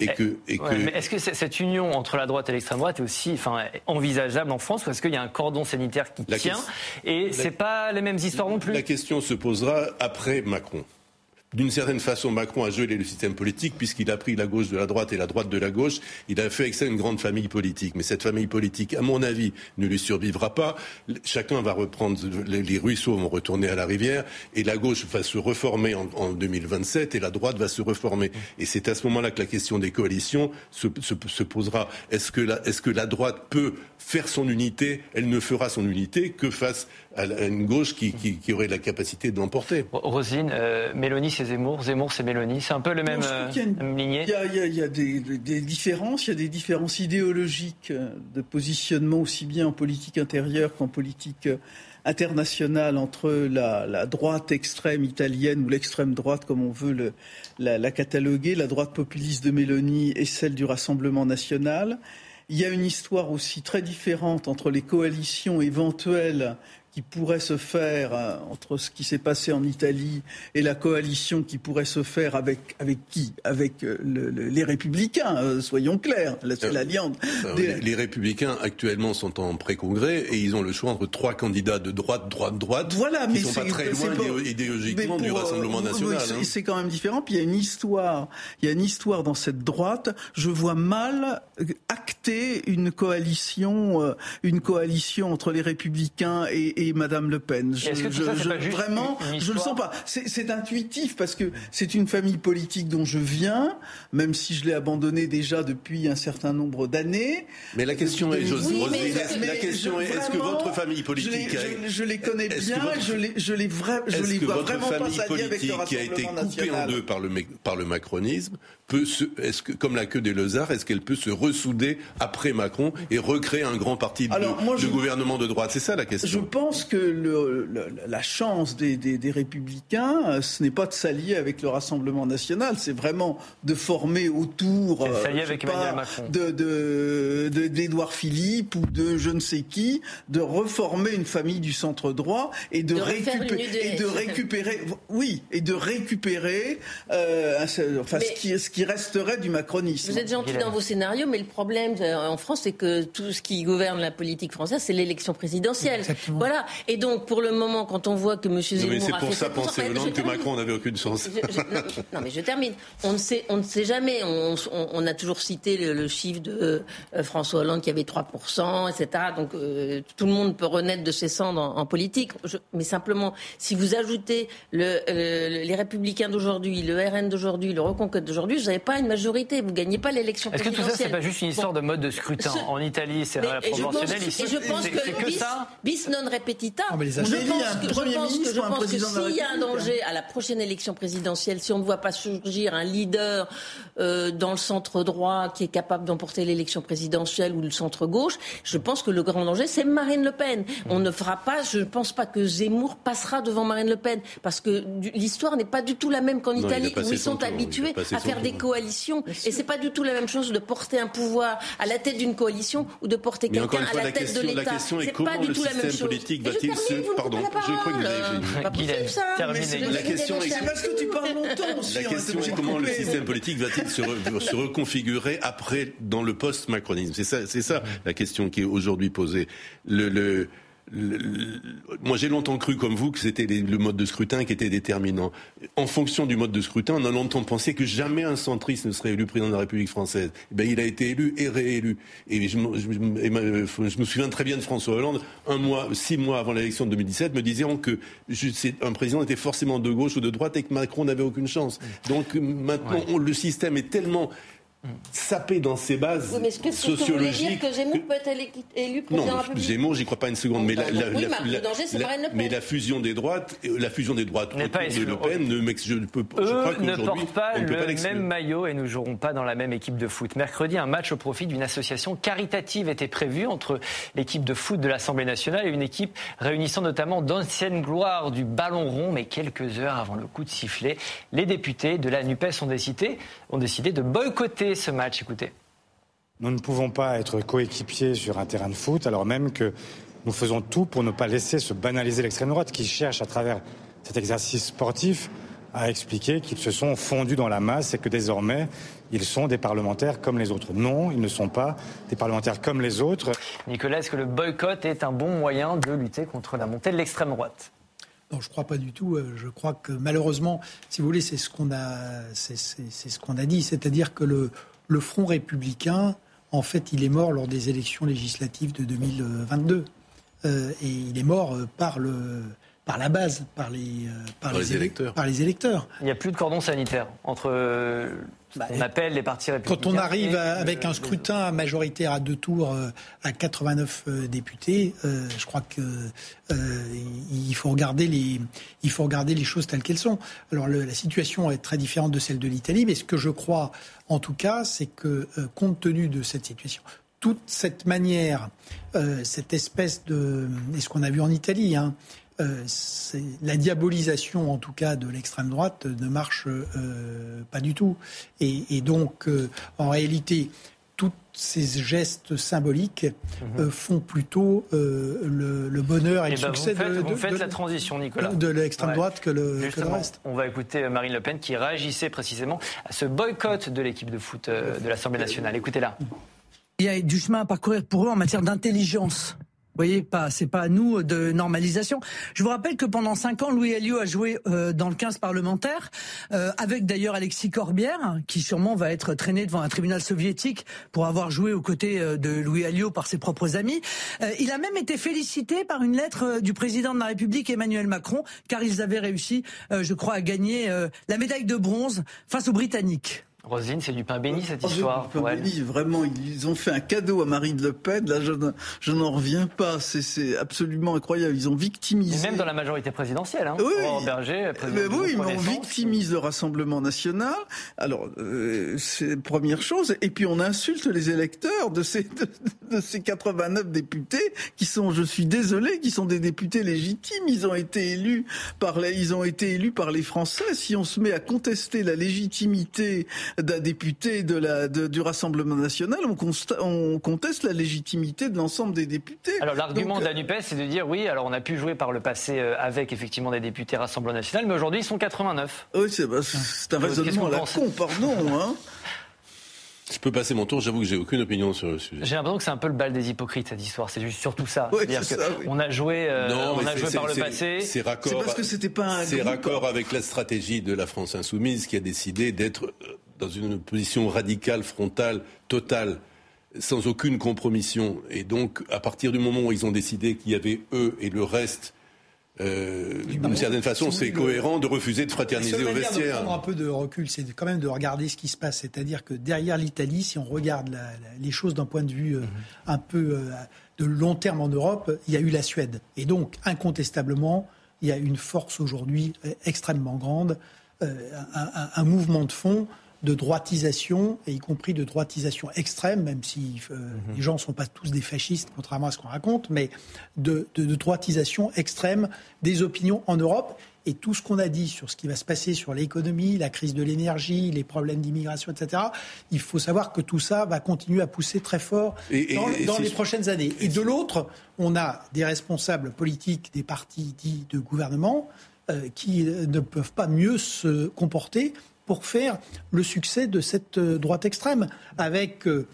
Et eh, que, et que... est-ce que cette union entre la droite et l'extrême droite est aussi enfin, envisageable en France ou est-ce qu'il y a un cordon sanitaire qui tient et c'est pas les mêmes histoires non plus? La question se posera après Macron d'une certaine façon, Macron a gelé le système politique puisqu'il a pris la gauche de la droite et la droite de la gauche. Il a fait avec ça une grande famille politique. Mais cette famille politique, à mon avis, ne lui survivra pas. Chacun va reprendre, les ruisseaux vont retourner à la rivière et la gauche va se reformer en, 2027 et la droite va se reformer. Et c'est à ce moment-là que la question des coalitions se, se, posera. Est-ce que, est-ce que la droite peut faire son unité? Elle ne fera son unité que face à une gauche qui, qui, aurait la capacité de l'emporter. Rosine, euh, Mélanie, c'est Zemmour, Zemmour, c'est Mélanie. C'est un peu le même, lignée Il y a, il y a, il y a des, des, différences, il y a des différences idéologiques euh, de positionnement aussi bien en politique intérieure qu'en politique euh, internationale entre la, la, droite extrême italienne ou l'extrême droite, comme on veut le, la, la cataloguer, la droite populiste de Mélanie et celle du Rassemblement national. Il y a une histoire aussi très différente entre les coalitions éventuelles qui pourrait se faire euh, entre ce qui s'est passé en Italie et la coalition qui pourrait se faire avec, avec qui? Avec euh, les républicains, euh, soyons clairs, l'alliance. Les, républicains actuellement sont en pré-congrès et ils ont le choix entre trois candidats de droite, droite, droite, voilà, qui mais sont pas très loin idéologiquement du Rassemblement national. Hein. C'est quand même différent. Puis il y a une histoire, il y a une histoire dans cette droite. Je vois mal acter une coalition, une coalition entre les républicains et et Madame Le Pen. Je, je, vraiment, je le sens pas. C'est intuitif parce que c'est une famille politique dont je viens, même si je l'ai abandonnée déjà depuis un certain nombre d'années. Mais la question est, la question est, est-ce que votre famille politique, je, les connais bien, je les, je les, je les vois vraiment pas s'allier avec le qui a été coupée en deux par le, par le macronisme, peut est-ce que, comme la queue des Lezards, est-ce qu'elle peut se ressouder après Macron et recréer un grand parti de, gouvernement de droite? C'est ça la question. Je pense que le, la chance des, des, républicains, euh, ce n'est pas de s'allier avec le Rassemblement national, c'est vraiment de former autour euh, avec Macron. de, d'Édouard Philippe ou de je ne sais qui, de reformer une famille du centre droit et de, récupérer, et de récupérer, (laughs) oui, et de récupérer, euh, enfin, ce qui, ce qui resterait du macronisme. Vous êtes gentil dans vos scénarios, mais le problème en France, c'est que tout ce qui gouverne la politique française, c'est l'élection présidentielle. Voilà. Et donc, pour le moment, quand on voit que M. Zemmour C'est pour ça, penser Hollande que Macron n'avait aucune chance. non, mais je termine. On ne sait, on ne sait jamais. On, a toujours cité le, chiffre de euh, François Hollande qui avait 3%, etc. Donc, euh, tout le monde peut renaître de ses cendres en, politique. mais simplement, si vous ajoutez le, les Républicains d'aujourd'hui, le RN d'aujourd'hui, le Reconquête d'aujourd'hui, vous n'avez pas une majorité. Vous ne gagnez pas l'élection présidentielle. Est-ce que tout ça, c'est pas juste une histoire de mode de scrutin En Italie, c'est la proportionnelle. Ici, je pense que, bis, ça bis non je pense que, je pense que, s'il y a un danger à la prochaine élection présidentielle, si on ne voit pas surgir un leader euh, dans le centre droit qui est capable d'emporter l'élection présidentielle ou le centre gauche, je pense que le grand danger, c'est Marine Le Pen. On ne fera pas, je ne pense pas que Zemmour passera devant Marine Le Pen, parce que l'histoire n'est pas du tout la même qu'en Italie, où ils sont habitués à faire des coalitions. Et c'est pas du tout la même chose de porter un pouvoir à la tête d'une coalition ou de porter quelqu'un à la tête de l'État. La question est comment le système politique politique va-t-il se... Pardon, je crois que vous avez possible, ça. La question est... C'est parce que tu parles longtemps (laughs) aussi. La hein, question est comment le système politique va-t-il se, re- (laughs) se reconfigurer après dans le post-macronisme? C'est ça, c'est ça la question qui est aujourd'hui posée. Le- moi, j'ai longtemps cru, comme vous, que c'était le mode de scrutin qui était déterminant. En fonction du mode de scrutin, on a longtemps pensé que jamais un centriste ne serait élu président de la République française. Eh ben, il a été élu et réélu. Et je, me- je je me souviens très bien de François Hollande, un mois, six mois avant l'élection de 2017, me disant que un président était forcément de gauche ou de droite et que Macron n'avait aucune chance. Donc maintenant, on- le système est tellement sapé dans ses bases Oui, mais que c'est ce que vous voulez dire sociologiques que Zemmour peut être élu président de la non, République Zemmour, j'y crois pas une seconde. Mais la, la- oui, la- Marc la- Le Danger, c'est la- Marine Le Pen. mais la fusion des droites, euh, la fusion des droites autour pas de. Le Pen, ne m'ex- je, ne peux, je crois Eux ne portent pas on ne peut pas le même maillot et ne joueront pas dans la même équipe de foot. Mercredi, un match au profit d'une association caritative était prévu entre l'équipe de foot de l'Assemblée nationale et une équipe réunissant notamment d'anciennes gloires du ballon rond. Mais quelques heures avant le coup de sifflet, les députés de la NUPES ont décidé, ont décidé de boycotter ce match. Écoutez. Nous ne pouvons pas être coéquipiers sur un terrain de foot, alors même que nous faisons tout pour ne pas laisser se banaliser l'extrême droite, qui cherche à travers cet exercice sportif à expliquer qu'ils se sont fondus dans la masse et que désormais ils sont des parlementaires comme les autres. Non, ils ne sont pas des parlementaires comme les autres. Nicolas, est-ce que le boycott est un bon moyen de lutter contre la montée de l'extrême droite? Non, je crois pas du tout. Euh, Je crois que malheureusement, si vous voulez, c'est ce qu'on a, c'est, c'est- c'est ce qu'on a dit, c'est-à-dire que le, le Front républicain, en fait, il est mort lors des élections législatives de 2022, Euh, et il est mort euh, par le, par la base, par les, euh, Par les élec- électeurs. par les électeurs. Il n'y a plus de cordon sanitaire entre euh, ce qu'on appelle les partis républicains. Quand on arrive le- avec un scrutin majoritaire à deux tours euh, à 89 euh, députés, euh, je crois que euh, il faut regarder les il faut regarder les choses telles qu'elles sont. Alors le- la situation est très différente de celle de l'Italie, mais ce que je crois en tout cas, c'est que euh, compte tenu de cette situation, toute cette manière, euh, cette espèce de et ce qu'on a vu en Italie. Hein, euh, la diabolisation, en tout cas, de l'extrême droite ne marche euh, pas du tout. Et, et donc, euh, en réalité, tous ces gestes symboliques euh, font plutôt euh, le, le bonheur et, Eh le ben, succès vous faites, de, vous de- faites de- la transition, Nicolas. de l'extrême Ouais. droite que le, que le reste. On va écouter Marine Le Pen qui réagissait précisément à ce boycott de l'équipe de foot de l'Assemblée nationale. Écoutez-la. Il y a du chemin à parcourir pour eux en matière d'intelligence. Vous voyez, pas, c'est pas à nous de normalisation. Je vous rappelle que pendant cinq ans, Louis Alliot a joué euh, dans le 15 parlementaire, euh, avec d'ailleurs Alexis Corbière, qui sûrement va être traîné devant un tribunal soviétique pour avoir joué aux côtés euh, de Louis Alliot par ses propres amis. Euh, il a même été félicité par une lettre euh, du président de la République Emmanuel Macron, car ils avaient réussi, euh, je crois, à gagner euh, la médaille de bronze face aux Britanniques. Rosine, c'est du pain béni cette Oh, histoire pour elle. Béni, Vraiment, ils ont fait un cadeau à Marine Le Pen. Là, je, n'en- reviens pas. C'est- absolument incroyable. Ils ont victimisé. Et même dans la majorité présidentielle. Hein. Oui, Berger, Mais du oui, mais on victimise le Rassemblement national. Alors, euh, c'est première chose. Et puis, on insulte les électeurs de ces, de, de ces 89 députés qui sont, je suis désolé, qui sont des députés légitimes. Ils ont été élus par les, ils ont été élus par les Français. Si on se met à contester la légitimité d'un député de la, de- du Rassemblement national, on, consta- on conteste la légitimité de l'ensemble des députés. Alors l'argument Donc, de la NUPES, c'est de dire oui, alors on a pu jouer par le passé euh, avec effectivement des députés Rassemblement National, mais aujourd'hui ils sont 89. Oui, c'est bah, c'est un raisonnement à la con, pardon. (laughs) Hein. Je peux passer mon tour, j'avoue que j'ai aucune opinion sur le sujet. J'ai l'impression que c'est un peu le bal des hypocrites cette histoire. C'est juste surtout ça. Ça, oui. on a joué, euh, Non, on a c'est- joué c'est- par le passé. C'est raccord. C'est parce que c'était pas un C'est groupe. raccord avec la stratégie de la France insoumise qui a décidé d'être euh, dans une position radicale, frontale, totale, sans aucune compromission. Et donc, à partir du moment où ils ont décidé qu'il y avait eux et le reste, euh, d'une certaine façon, c'est cohérent de refuser de fraterniser au de vestiaire. prendre un peu de recul, c'est quand même de regarder ce qui se passe. C'est-à-dire que derrière l'Italie, si on regarde la- la- les choses d'un point de vue euh, un peu euh, de long terme en Europe, il y a eu la Suède. Et donc, incontestablement, il y a une force aujourd'hui extrêmement grande, un, un- un mouvement de fond de droitisation, et y compris de droitisation extrême, même si euh, les gens ne sont pas tous des fascistes, contrairement à ce qu'on raconte, mais de, de- de droitisation extrême des opinions en Europe. et tout ce qu'on a dit sur ce qui va se passer sur l'économie, la crise de l'énergie, les problèmes d'immigration, etc., il faut savoir que tout ça va continuer à pousser très fort dans, les prochaines années. Et de l'autre, on a des responsables politiques des partis dits de gouvernement euh, qui ne peuvent pas mieux se comporter pour faire le succès de cette euh, droite extrême, avec euh,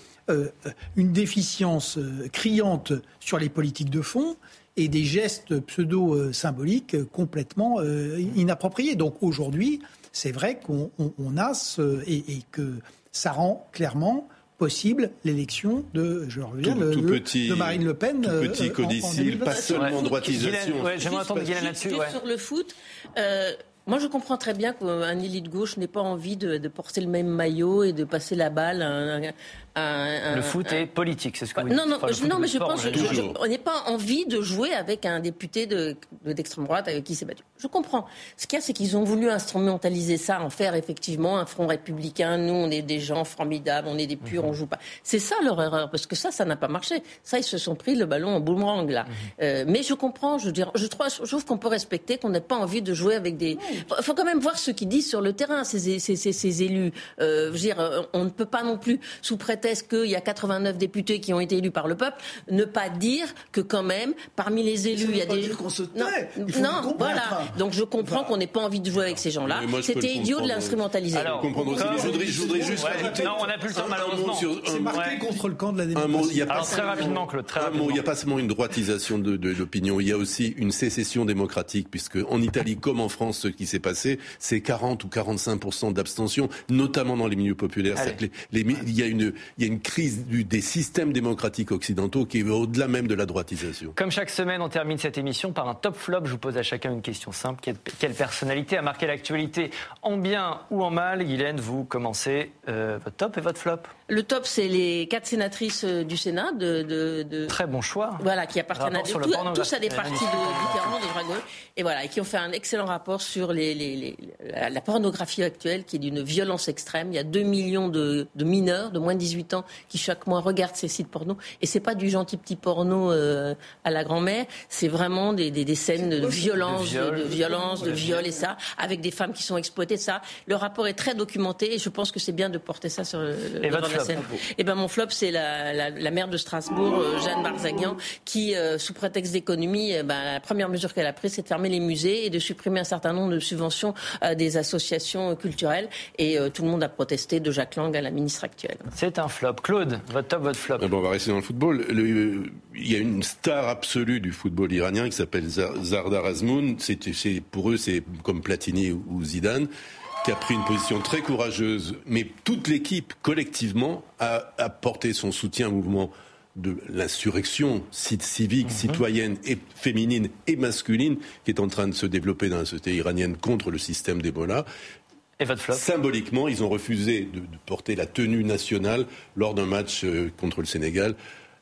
une déficience criante sur les politiques de fond et des gestes pseudo-symboliques complètement inappropriés. Donc aujourd'hui, c'est vrai qu'on a ce, et, et, que ça rend clairement possible l'élection de, je reviens, le, de Marine Le Pen. Tout petit euh, codicile, pas seulement droitisation. Ouais, J'aimerais entendre Guylaine là-dessus. Sur le foot, euh, moi, je comprends très bien qu'un élite gauche n'ait pas envie de, de, porter le même maillot et de passer la balle à, le foot est politique, c'est ce que vous dites. Non, non, non mais je pense qu'on n'est pas envie de jouer avec un député d'extrême droite avec qui s'est battu. Je comprends. Ce qu'il y a, c'est qu'ils ont voulu instrumentaliser ça, en faire effectivement un front républicain. Nous, on est des gens formidables, on est des purs, on joue pas. C'est ça leur erreur, parce que ça, ça n'a pas marché. Ça, ils se sont pris le ballon en boomerang là. Mhm. Euh, mais je comprends. Je veux dire, je trouve, je trouve qu'on peut respecter qu'on n'ait pas envie de jouer avec des. Il faut quand même voir ce qu'ils disent sur le terrain, ces, ces, ces, ces élus. Euh, je veux dire, on ne peut pas non plus, sous prétexte qu'il y a 89 députés qui ont été élus par le peuple, ne pas dire que quand même, parmi les élus, il y a des... qu'on se non, non voilà. Donc je comprends qu'on n'ait pas envie de jouer avec ces gens-là. C'était idiot de l'instrumentaliser. Alors, comprendre aussi. je voudrais, je voudrais juste rajouter... Non, on n'a plus le temps, malheureusement. C'est marqué contre le camp de la démocratie. Il y a Alors, très rapidement, Claude, très rapidement. Il n'y a pas seulement une droitisation de, de l'opinion, il y a aussi une sécession démocratique, puisque en Italie, comme en France, ce qui s'est passé, c'est 40 ou 45% d'abstention, notamment dans les milieux populaires. Les, il y a une, il y a une crise du, des systèmes démocratiques occidentaux qui va au-delà même de la droitisation. Comme chaque semaine, on termine cette émission par un top flop. Je vous pose à chacun une question simple. Quelle, quelle personnalité a marqué l'actualité en bien ou en mal? Guylaine, vous commencez euh, votre top et votre flop. Le top, c'est les quatre sénatrices euh, du Sénat de, de, de... très bon choix. Voilà, qui appartiennent à, tout, tous à des partis de, différents de droite et voilà, et qui ont fait un excellent rapport sur les, les, les, la pornographie actuelle, qui est d'une violence extrême. Il y a 2 millions de, de, mineurs de moins de 18 ans qui chaque mois regardent ces sites porno, et c'est pas du gentil petit porno euh, à la grand-mère, c'est vraiment des, des, des, scènes de violence, de, violence, de viol et ça, avec des femmes qui sont exploitées. Ça, le rapport est très documenté, et je pense que c'est bien de porter ça sur le, et eh ben mon flop, c'est la, la, la, maire de Strasbourg, euh, Jeanne Barzagnan, qui, euh, sous prétexte d'économie, eh ben, la première mesure qu'elle a prise, c'est de fermer les musées et de supprimer un certain nombre de subventions à des associations culturelles. Et euh, tout le monde a protesté, de Jacques Lang à la ministre actuelle. C'est un flop. Claude, votre top, votre flop. Ah bon, on va rester dans le football. Le, il y a une star absolue du football iranien qui s'appelle Zardar Azmoun. C'est, pour eux, c'est comme Platini ou Zidane qui a pris une position très courageuse, mais toute l'équipe, collectivement, a apporté son soutien au mouvement de l'insurrection civique, mhm. citoyenne et féminine et masculine qui est en train de se développer dans la société iranienne contre le système d'Ebola. Symboliquement, ils ont refusé de, de porter la tenue nationale lors d'un match euh, contre le Sénégal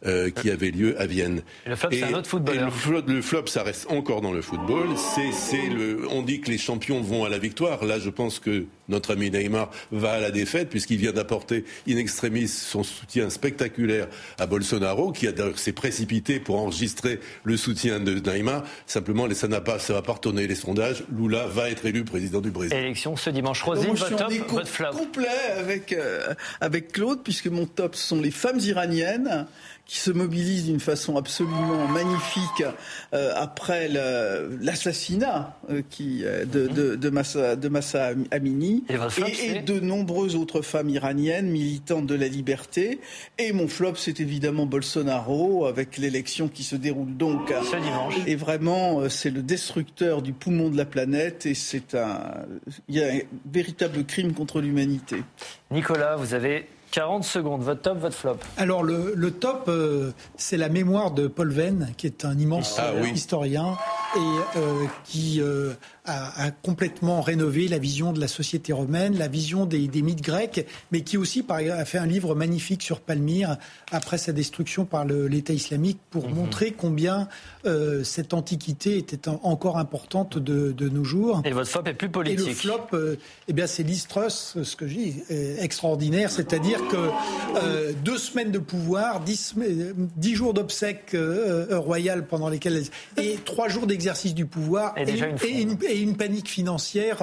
euh, qui avait lieu à Vienne. Et le flop, c'est un autre footballeur. Le flop, ça reste encore dans le football. C'est, le, on dit que les champions vont à la victoire. Là, je pense que notre ami Neymar va à la défaite puisqu'il vient d'apporter in extremis son soutien spectaculaire à Bolsonaro, qui a s'est précipité pour enregistrer le soutien de Neymar. Simplement, ça n'a pas, ça va pas retourner les sondages. Lula va être élu président du Brésil. Élection ce dimanche. Rosine, votre top, votre flop. complet avec euh, avec Claude, puisque mon top ce sont les femmes iraniennes qui se mobilise d'une façon absolument magnifique euh, après l'assassinat euh, qui euh, de, de, de, Massa, de Massa Amini et, et, de nombreuses autres femmes iraniennes militantes de la liberté. Et mon flop, c'est évidemment Bolsonaro avec l'élection qui se déroule donc ce dimanche. Et vraiment, c'est le destructeur du poumon de la planète et c'est un, il y a un véritable crime contre l'humanité. Nicolas, vous avez 40 secondes. Votre top, votre flop Alors, le, le top, euh, c'est la mémoire de Paul Venn, qui est un immense ah, oui. historien et euh, qui euh, a, a, complètement rénové la vision de la société romaine, la vision des, des mythes grecs, mais qui aussi par, a fait un livre magnifique sur Palmyre après sa destruction par l'État islamique pour -hmm. montrer combien euh, cette antiquité était en, encore importante de, de, nos jours. Et votre flop est plus politique. Et le flop, eh bien c'est l'Istrus, ce que je dis, extraordinaire, c'est-à-dire que deux semaines de pouvoir, dix, dix jours d'obsèques royales pendant lesquelles et trois jours d'exercice du pouvoir et, et, une, et, et une panique financière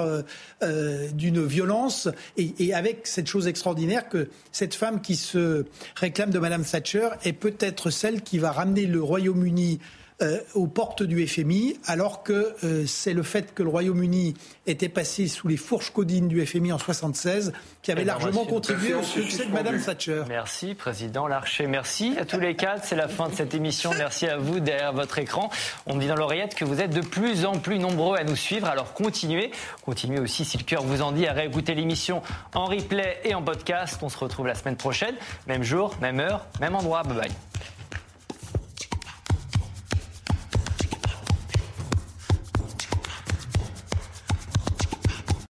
d'une violence, et, et, avec cette chose extraordinaire que cette femme qui se réclame de Madame Thatcher est peut-être celle qui va ramener le Royaume-Uni euh, aux portes du FMI, alors que euh, c'est le fait que le Royaume-Uni était passé sous les fourches codines du FMI en 76 qui avait largement contribué au succès de Madame Thatcher. Merci, Président Larcher. Merci à tous les quatre. C'est la fin de cette émission. Merci à vous derrière votre écran. On me dit dans l'oreillette que vous êtes de plus en plus nombreux à nous suivre. Alors continuez. Continuez aussi, si le cœur vous en dit, à réécouter l'émission en replay et en podcast. On se retrouve la semaine prochaine. Même jour, même heure, même endroit. Bye bye.